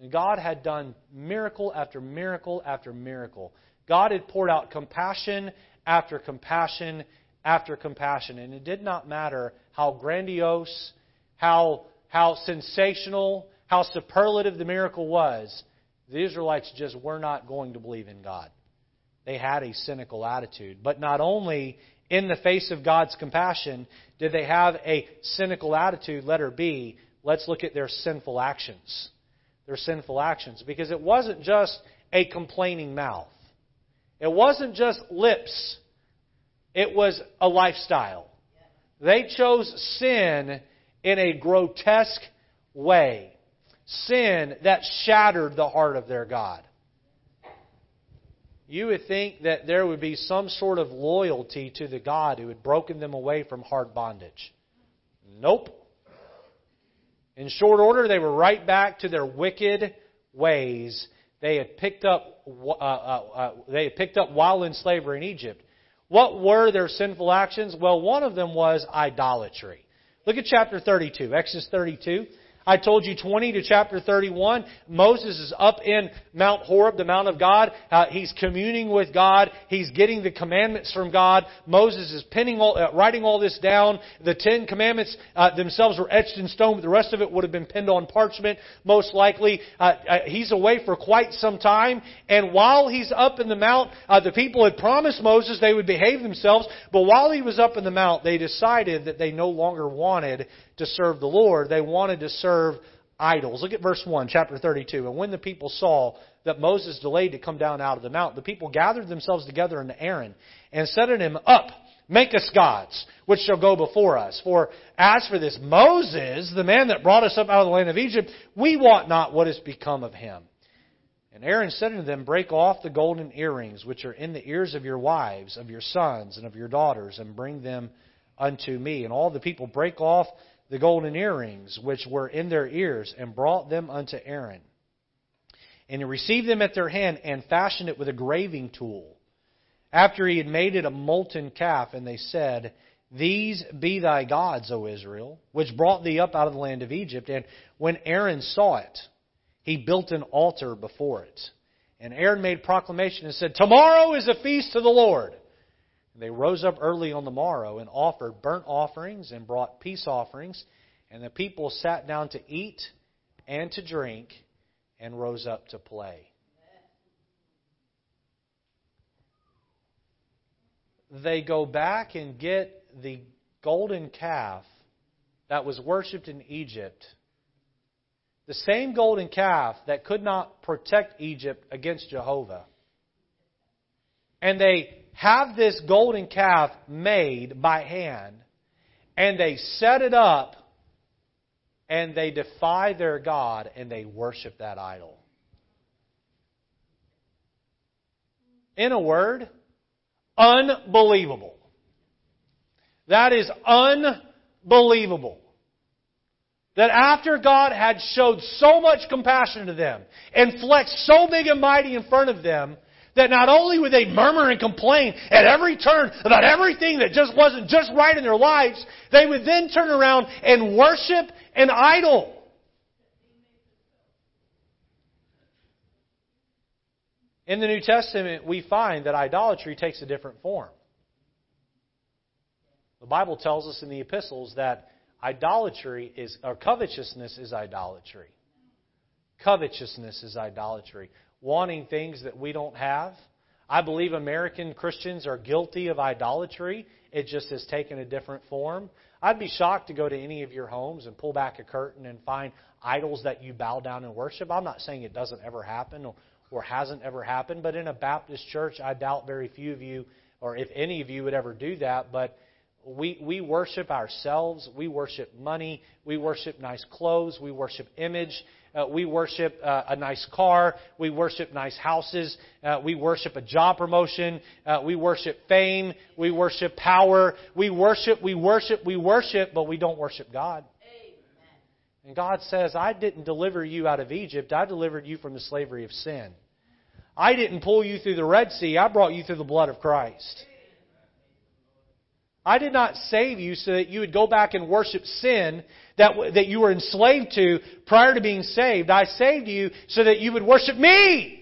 And God had done miracle after miracle after miracle. God had poured out compassion after compassion after compassion. And it did not matter how grandiose, how, how sensational, how superlative the miracle was. The Israelites just were not going to believe in God. They had a cynical attitude. But not only in the face of God's compassion, did they have a cynical attitude? Letter B, let's look at their sinful actions. Their sinful actions. Because it wasn't just a complaining mouth, it wasn't just lips, it was a lifestyle. They chose sin in a grotesque way. Sin that shattered the heart of their God you would think that there would be some sort of loyalty to the God who had broken them away from hard bondage. Nope. In short order, they were right back to their wicked ways. They had picked up, uh, uh, uh, they had picked up while in slavery in Egypt. What were their sinful actions? Well, one of them was idolatry. Look at chapter 32, Exodus 32. I told you 20 to chapter 31. Moses is up in Mount Horeb, the Mount of God. Uh, he's communing with God. He's getting the commandments from God. Moses is pinning all, uh, writing all this down. The Ten Commandments uh, themselves were etched in stone, but the rest of it would have been pinned on parchment, most likely. Uh, uh, he's away for quite some time. And while he's up in the mount, uh, the people had promised Moses they would behave themselves. But while he was up in the mount, they decided that they no longer wanted to serve the Lord. They wanted to serve idols. Look at verse 1, chapter 32. And when the people saw that Moses delayed to come down out of the mount, the people gathered themselves together unto Aaron and said unto him, Up, make us gods, which shall go before us. For as for this Moses, the man that brought us up out of the land of Egypt, we wot not what has become of him. And Aaron said unto them, Break off the golden earrings which are in the ears of your wives, of your sons, and of your daughters, and bring them unto me. And all the people break off the golden earrings which were in their ears, and brought them unto Aaron. And he received them at their hand, and fashioned it with a graving tool. After he had made it a molten calf, and they said, These be thy gods, O Israel, which brought thee up out of the land of Egypt. And when Aaron saw it, he built an altar before it. And Aaron made proclamation and said, Tomorrow is a feast to the Lord. They rose up early on the morrow and offered burnt offerings and brought peace offerings, and the people sat down to eat and to drink and rose up to play. They go back and get the golden calf that was worshipped in Egypt. The same golden calf that could not protect Egypt against Jehovah. And they have this golden calf made by hand, and they set it up, and they defy their God, and they worship that idol. In a word, unbelievable. That is unbelievable. That after God had showed so much compassion to them and flexed so big and mighty in front of them, that not only would they murmur and complain at every turn about everything that just wasn't just right in their lives, they would then turn around and worship an idol. In the New Testament, we find that idolatry takes a different form. The Bible tells us in the epistles that idolatry is, or covetousness is idolatry. Covetousness is idolatry wanting things that we don't have. I believe American Christians are guilty of idolatry. It just has taken a different form. I'd be shocked to go to any of your homes and pull back a curtain and find idols that you bow down and worship. I'm not saying it doesn't ever happen or, or hasn't ever happened, but in a Baptist church, I doubt very few of you, or if any of you, would ever do that. But we, we worship ourselves. We worship money. We worship nice clothes. We worship image. Uh, we worship uh, a nice car. We worship nice houses. Uh, we worship a job promotion. Uh, we worship fame. We worship power. We worship, we worship, we worship, but we don't worship God. And God says, I didn't deliver you out of Egypt. I delivered you from the slavery of sin. I didn't pull you through the Red Sea. I brought you through the blood of Christ. I did not save you so that you would go back and worship sin that, that you were enslaved to prior to being saved. I saved you so that you would worship me.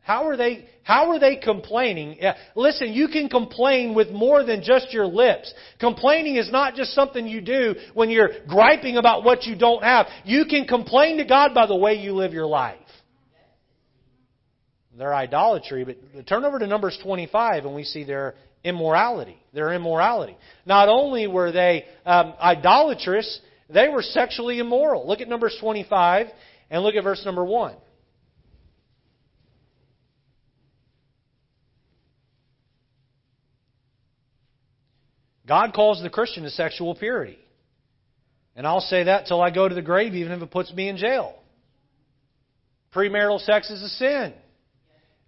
How are they, how are they complaining? Listen, you can complain with more than just your lips. Complaining is not just something you do when you're griping about what you don't have. You can complain to God by the way you live your life. Their idolatry, but turn over to Numbers 25 and we see their immorality. Their immorality. Not only were they um, idolatrous, they were sexually immoral. Look at Numbers 25 and look at verse number 1. God calls the Christian to sexual purity. And I'll say that till I go to the grave, even if it puts me in jail. Premarital sex is a sin.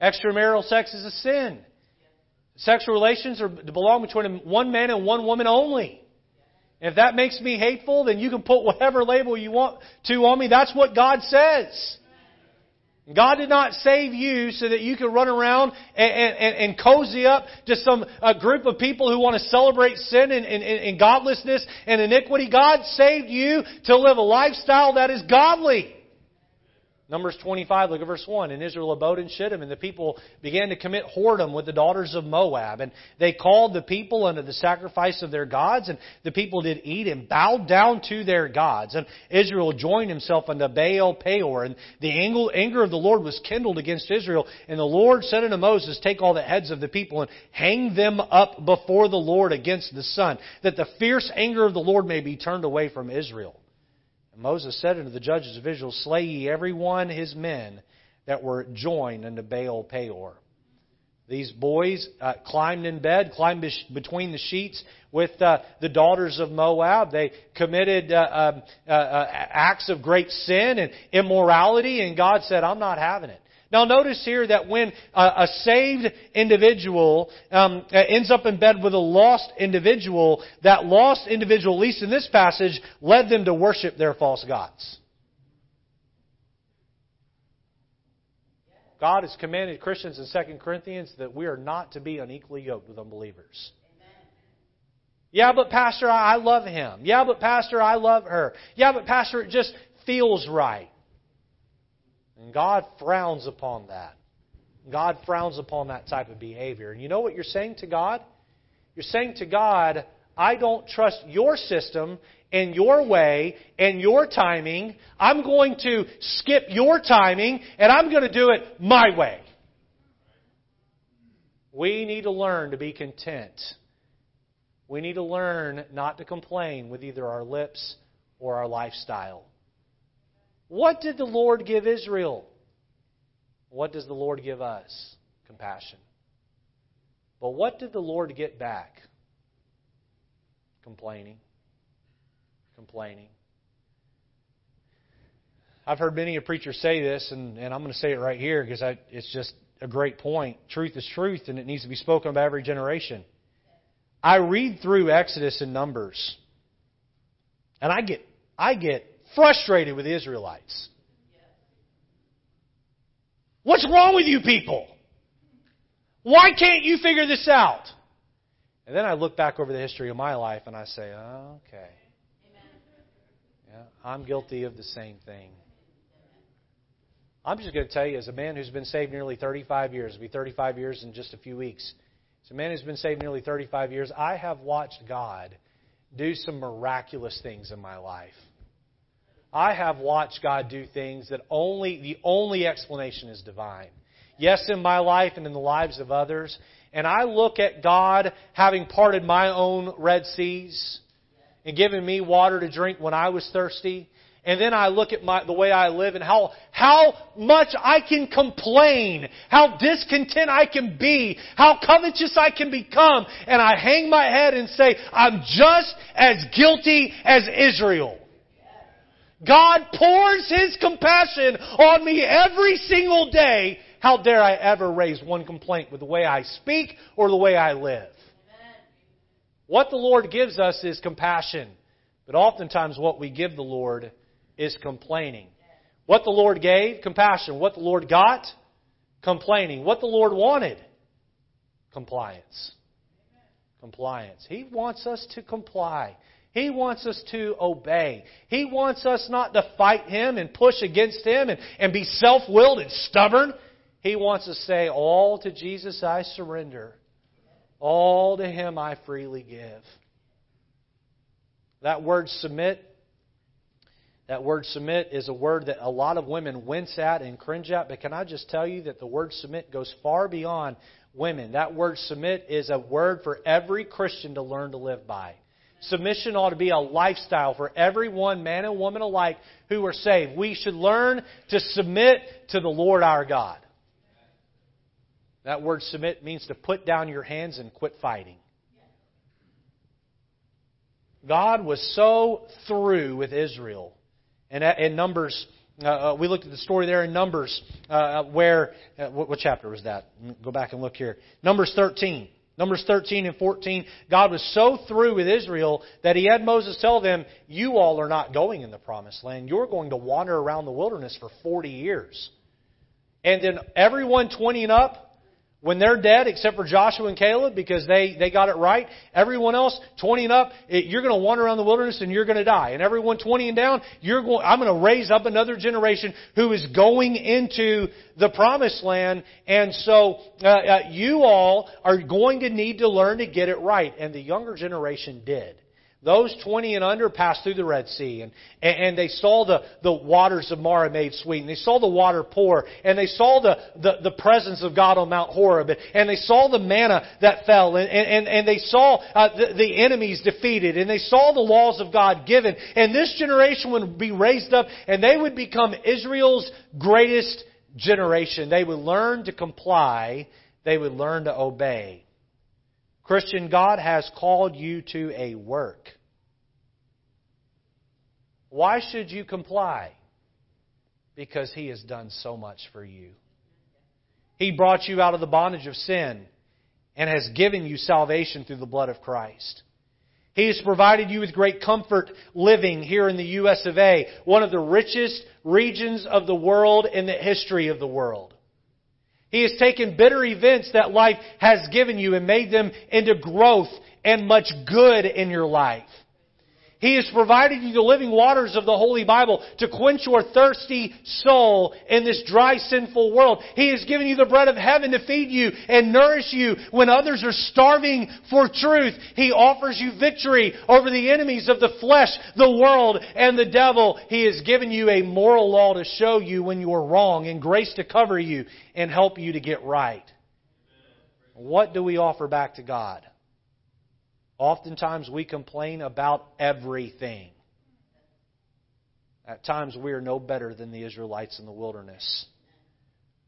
Extramarital sex is a sin. Sexual relations are to belong between one man and one woman only. If that makes me hateful, then you can put whatever label you want to on me. That's what God says. God did not save you so that you can run around and, and, and cozy up to some a group of people who want to celebrate sin and, and, and godlessness and iniquity. God saved you to live a lifestyle that is godly. Numbers 25, look at verse 1. And Israel abode in Shittim, and the people began to commit whoredom with the daughters of Moab. And they called the people unto the sacrifice of their gods, and the people did eat and bowed down to their gods. And Israel joined himself unto Baal Peor, and the anger of the Lord was kindled against Israel. And the Lord said unto Moses, Take all the heads of the people and hang them up before the Lord against the sun, that the fierce anger of the Lord may be turned away from Israel. And Moses said unto the judges of Israel, Slay ye every one his men that were joined unto Baal Peor. These boys uh, climbed in bed, climbed between the sheets with uh, the daughters of Moab. They committed uh, um, uh, uh, acts of great sin and immorality, and God said, I'm not having it. Now, notice here that when a, saved individual um, ends up in bed with a lost individual, that lost individual, at least in this passage, led them to worship their false gods. God has commanded Christians in 2 Corinthians that we are not to be unequally yoked with unbelievers. Yeah, but Pastor, I love him. Yeah, but Pastor, I love her. Yeah, but Pastor, it just feels right. And God frowns upon that. God frowns upon that type of behavior. And you know what you're saying to God? You're saying to God, I don't trust your system and your way and your timing. I'm going to skip your timing and I'm going to do it my way. We need to learn to be content. We need to learn not to complain with either our lips or our lifestyle. What did the Lord give Israel? What does the Lord give us? Compassion. But what did the Lord get back? Complaining. Complaining. I've heard many a preacher say this, and, and I'm going to say it right here because I, it's just a great point. Truth is truth, and it needs to be spoken by every generation. I read through Exodus and Numbers, and I get I get frustrated with the Israelites. What's wrong with you people? Why can't you figure this out? And then I look back over the history of my life and I say, okay. Yeah, I'm guilty of the same thing. I'm just going to tell you, as a man who's been saved nearly 35 years, it'll be 35 years in just a few weeks. As a man who's been saved nearly 35 years, I have watched God do some miraculous things in my life. I have watched God do things that only the only explanation is divine. Yes, in my life and in the lives of others. And I look at God having parted my own Red Seas and given me water to drink when I was thirsty. And then I look at my, the way I live and how, how much I can complain, how discontent I can be, how covetous I can become. And I hang my head and say, I'm just as guilty as Israel. God pours His compassion on me every single day. How dare I ever raise one complaint with the way I speak or the way I live? What the Lord gives us is compassion. But oftentimes what we give the Lord is complaining. What the Lord gave, compassion. What the Lord got, complaining. What the Lord wanted, compliance. Compliance. He wants us to comply. He wants us to obey. He wants us not to fight Him and push against Him and, and be self willed and stubborn. He wants us to say, All to Jesus I surrender, all to Him I freely give. That word submit, that word submit is a word that a lot of women wince at and cringe at, but can I just tell you that the word submit goes far beyond women? That word submit is a word for every Christian to learn to live by. Submission ought to be a lifestyle for everyone, man and woman alike, who are saved. We should learn to submit to the Lord our God. That word submit means to put down your hands and quit fighting. God was so through with Israel. And in Numbers, uh, uh, we looked at the story there in Numbers, uh, where, uh, what, what chapter was that? Go back and look here. Numbers 13. Numbers 13 and 14, God was so through with Israel that he had Moses tell them, You all are not going in the promised land. You're going to wander around the wilderness for 40 years. And then everyone 20 and up, when they're dead, except for Joshua and Caleb, because they, they got it right, everyone else, 20 and up, it, you're going to wander around the wilderness and you're going to die. And everyone 20 and down, you're going, I'm going to raise up another generation who is going into the promised land. And so, uh, uh, you all are going to need to learn to get it right. And the younger generation did. Those 20 and under passed through the Red Sea and, and they saw the, the waters of Marah made sweet and they saw the water pour and they saw the, the, the presence of God on Mount Horeb and they saw the manna that fell and, and, and they saw uh, the, the enemies defeated and they saw the laws of God given and this generation would be raised up and they would become Israel's greatest generation. They would learn to comply. They would learn to obey. Christian, God has called you to a work. Why should you comply? Because He has done so much for you. He brought you out of the bondage of sin and has given you salvation through the blood of Christ. He has provided you with great comfort living here in the US of A, one of the richest regions of the world in the history of the world. He has taken bitter events that life has given you and made them into growth and much good in your life. He has provided you the living waters of the Holy Bible to quench your thirsty soul in this dry, sinful world. He has given you the bread of heaven to feed you and nourish you when others are starving for truth. He offers you victory over the enemies of the flesh, the world, and the devil. He has given you a moral law to show you when you are wrong and grace to cover you and help you to get right. What do we offer back to God? Oftentimes we complain about everything. At times we are no better than the Israelites in the wilderness.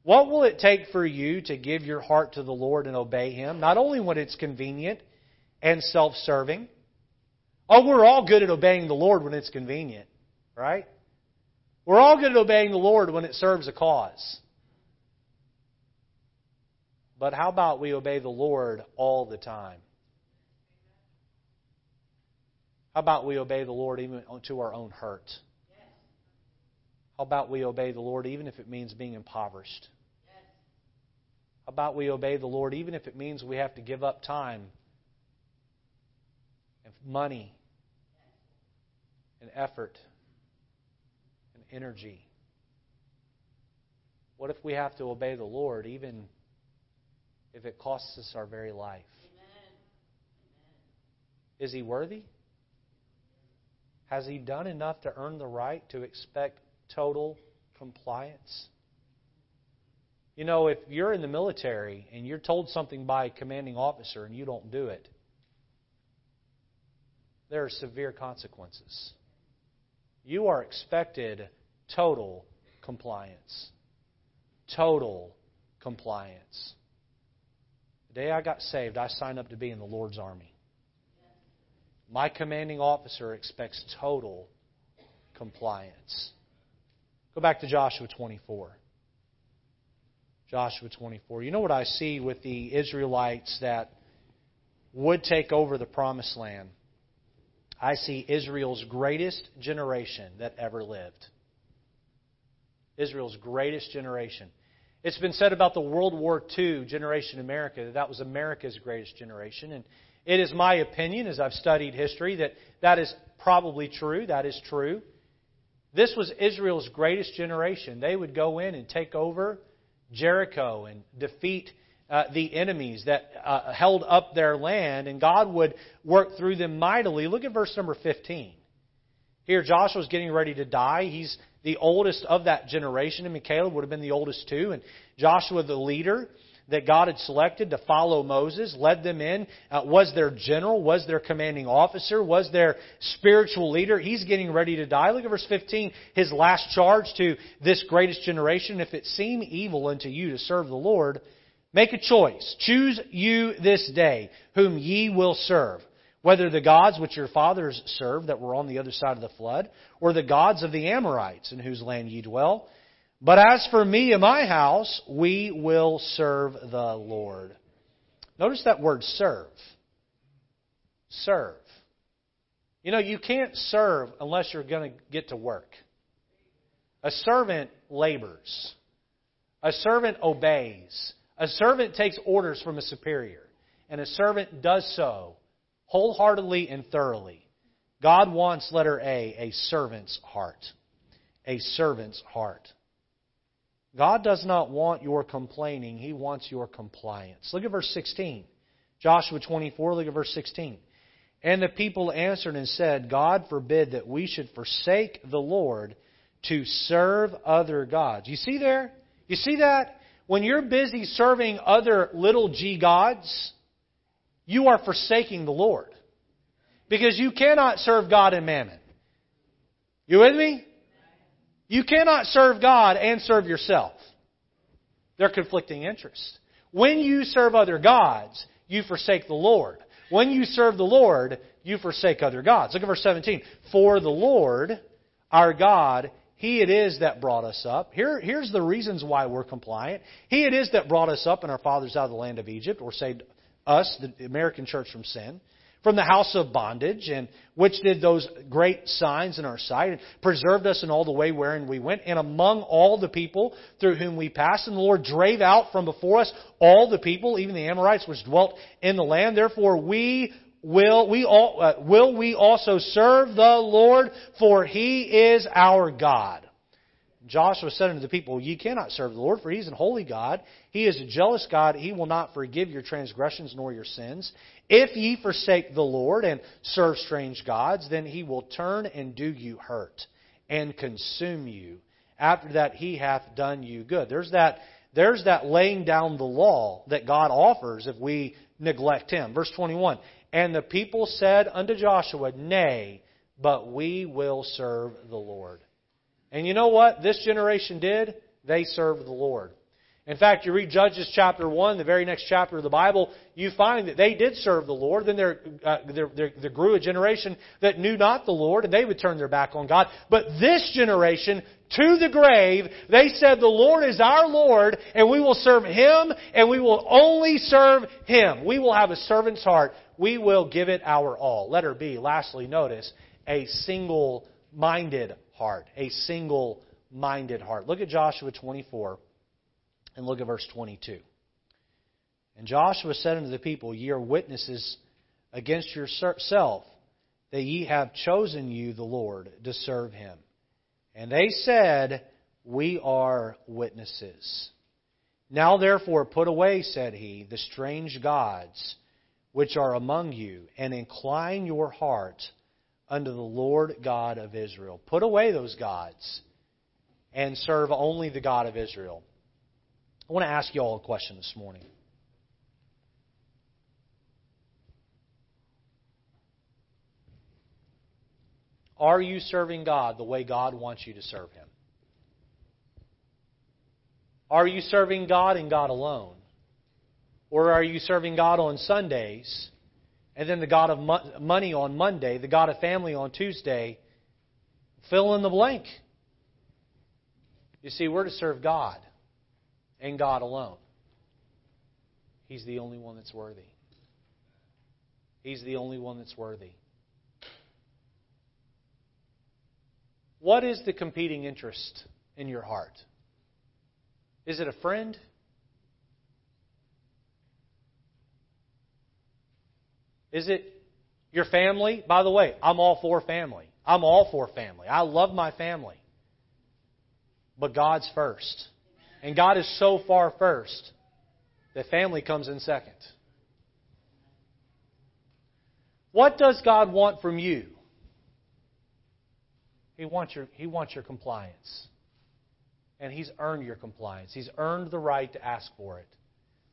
What will it take for you to give your heart to the Lord and obey Him? Not only when it's convenient and self serving. Oh, we're all good at obeying the Lord when it's convenient, right? We're all good at obeying the Lord when it serves a cause. But how about we obey the Lord all the time? How about we obey the Lord even to our own hurt? How about we obey the Lord even if it means being impoverished? How about we obey the Lord even if it means we have to give up time and money and effort and energy? What if we have to obey the Lord even if it costs us our very life? Is He worthy? Has he done enough to earn the right to expect total compliance? You know, if you're in the military and you're told something by a commanding officer and you don't do it, there are severe consequences. You are expected total compliance. Total compliance. The day I got saved, I signed up to be in the Lord's army. My commanding officer expects total compliance. Go back to Joshua 24. Joshua 24. You know what I see with the Israelites that would take over the promised land? I see Israel's greatest generation that ever lived. Israel's greatest generation. It's been said about the World War II generation in America that that was America's greatest generation. And it is my opinion, as I've studied history, that that is probably true. That is true. This was Israel's greatest generation. They would go in and take over Jericho and defeat uh, the enemies that uh, held up their land, and God would work through them mightily. Look at verse number 15. Here, Joshua's getting ready to die. He's the oldest of that generation. and Caleb would have been the oldest too. And Joshua, the leader, that God had selected to follow Moses, led them in, uh, was their general, was their commanding officer, was their spiritual leader. He's getting ready to die. Look at verse 15, his last charge to this greatest generation. If it seem evil unto you to serve the Lord, make a choice. Choose you this day whom ye will serve. Whether the gods which your fathers served that were on the other side of the flood, or the gods of the Amorites in whose land ye dwell, but as for me and my house, we will serve the Lord. Notice that word serve. Serve. You know, you can't serve unless you're going to get to work. A servant labors. A servant obeys. A servant takes orders from a superior. And a servant does so wholeheartedly and thoroughly. God wants, letter A, a servant's heart. A servant's heart. God does not want your complaining, He wants your compliance. Look at verse 16. Joshua 24, look at verse 16. And the people answered and said, God forbid that we should forsake the Lord to serve other gods. You see there? You see that? When you're busy serving other little g gods, you are forsaking the Lord. Because you cannot serve God and mammon. You with me? You cannot serve God and serve yourself. They're conflicting interests. When you serve other gods, you forsake the Lord. When you serve the Lord, you forsake other gods. Look at verse 17. For the Lord, our God, He it is that brought us up. Here, here's the reasons why we're compliant. He it is that brought us up and our fathers out of the land of Egypt, or saved us, the American church, from sin from the house of bondage, and which did those great signs in our sight, and preserved us in all the way wherein we went, and among all the people through whom we passed. And the Lord drave out from before us all the people, even the Amorites which dwelt in the land. Therefore we will we all, uh, will we also serve the Lord, for He is our God. Joshua said unto the people, Ye cannot serve the Lord, for He is an holy God. He is a jealous God. He will not forgive your transgressions nor your sins. If ye forsake the Lord and serve strange gods, then He will turn and do you hurt and consume you. After that, He hath done you good. There's that, there's that laying down the law that God offers if we neglect Him. Verse 21 And the people said unto Joshua, Nay, but we will serve the Lord. And you know what this generation did? They served the Lord. In fact, you read Judges chapter 1, the very next chapter of the Bible, you find that they did serve the Lord. Then there, uh, there, there, there, grew a generation that knew not the Lord, and they would turn their back on God. But this generation, to the grave, they said, The Lord is our Lord, and we will serve Him, and we will only serve Him. We will have a servant's heart. We will give it our all. Letter B, lastly, notice, a single minded heart. A single minded heart. Look at Joshua 24 and look at verse 22. And Joshua said unto the people, Ye are witnesses against yourself that ye have chosen you the Lord to serve him. And they said, We are witnesses. Now therefore put away, said he, the strange gods which are among you, and incline your heart unto the Lord God of Israel. Put away those gods and serve only the God of Israel. I want to ask you all a question this morning. Are you serving God the way God wants you to serve Him? Are you serving God and God alone? Or are you serving God on Sundays and then the God of money on Monday, the God of family on Tuesday. Fill in the blank. You see, we're to serve God and God alone. He's the only one that's worthy. He's the only one that's worthy. What is the competing interest in your heart? Is it a friend? Is it your family? By the way, I'm all for family. I'm all for family. I love my family. But God's first. And God is so far first that family comes in second. What does God want from you? He wants your, he wants your compliance. And He's earned your compliance. He's earned the right to ask for it.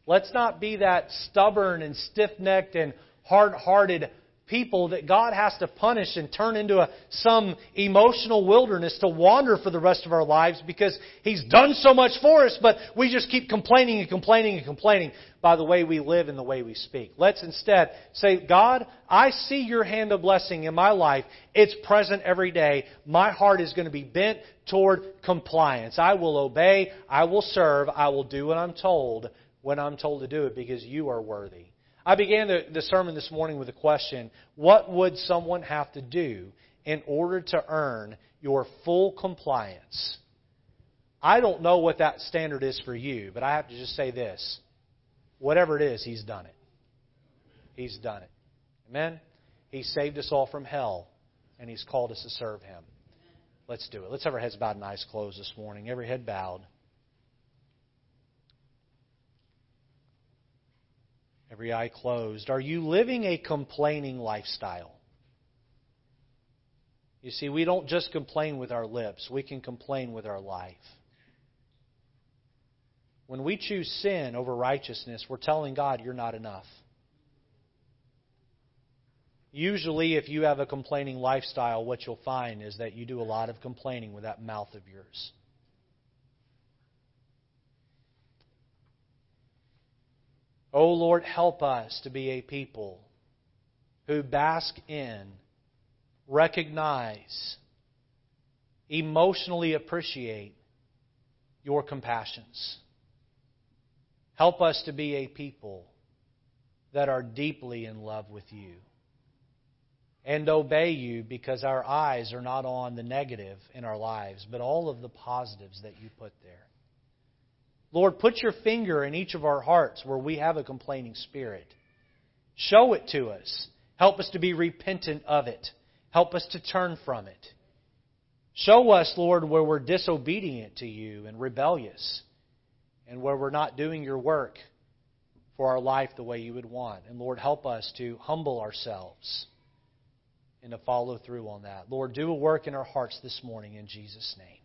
Let's not be that stubborn and stiff necked and hard hearted people that God has to punish and turn into a, some emotional wilderness to wander for the rest of our lives because He's done so much for us, but we just keep complaining and complaining and complaining by the way we live and the way we speak. Let's instead say, God, I see your hand of blessing in my life. It's present every day. My heart is going to be bent toward compliance. I will obey. I will serve. I will do what I'm told when I'm told to do it because you are worthy. I began the, the sermon this morning with a question What would someone have to do in order to earn your full compliance? I don't know what that standard is for you, but I have to just say this. Whatever it is, He's done it. He's done it. Amen? He saved us all from hell, and He's called us to serve Him. Let's do it. Let's have our heads bowed and eyes closed this morning. Every head bowed. Every eye closed. Are you living a complaining lifestyle? You see, we don't just complain with our lips, we can complain with our life. When we choose sin over righteousness, we're telling God, you're not enough. Usually, if you have a complaining lifestyle, what you'll find is that you do a lot of complaining with that mouth of yours. Oh Lord, help us to be a people who bask in, recognize, emotionally appreciate your compassions. Help us to be a people that are deeply in love with you and obey you because our eyes are not on the negative in our lives, but all of the positives that you put there. Lord, put your finger in each of our hearts where we have a complaining spirit. Show it to us. Help us to be repentant of it. Help us to turn from it. Show us, Lord, where we're disobedient to you and rebellious and where we're not doing your work for our life the way you would want. And Lord, help us to humble ourselves and to follow through on that. Lord, do a work in our hearts this morning in Jesus' name.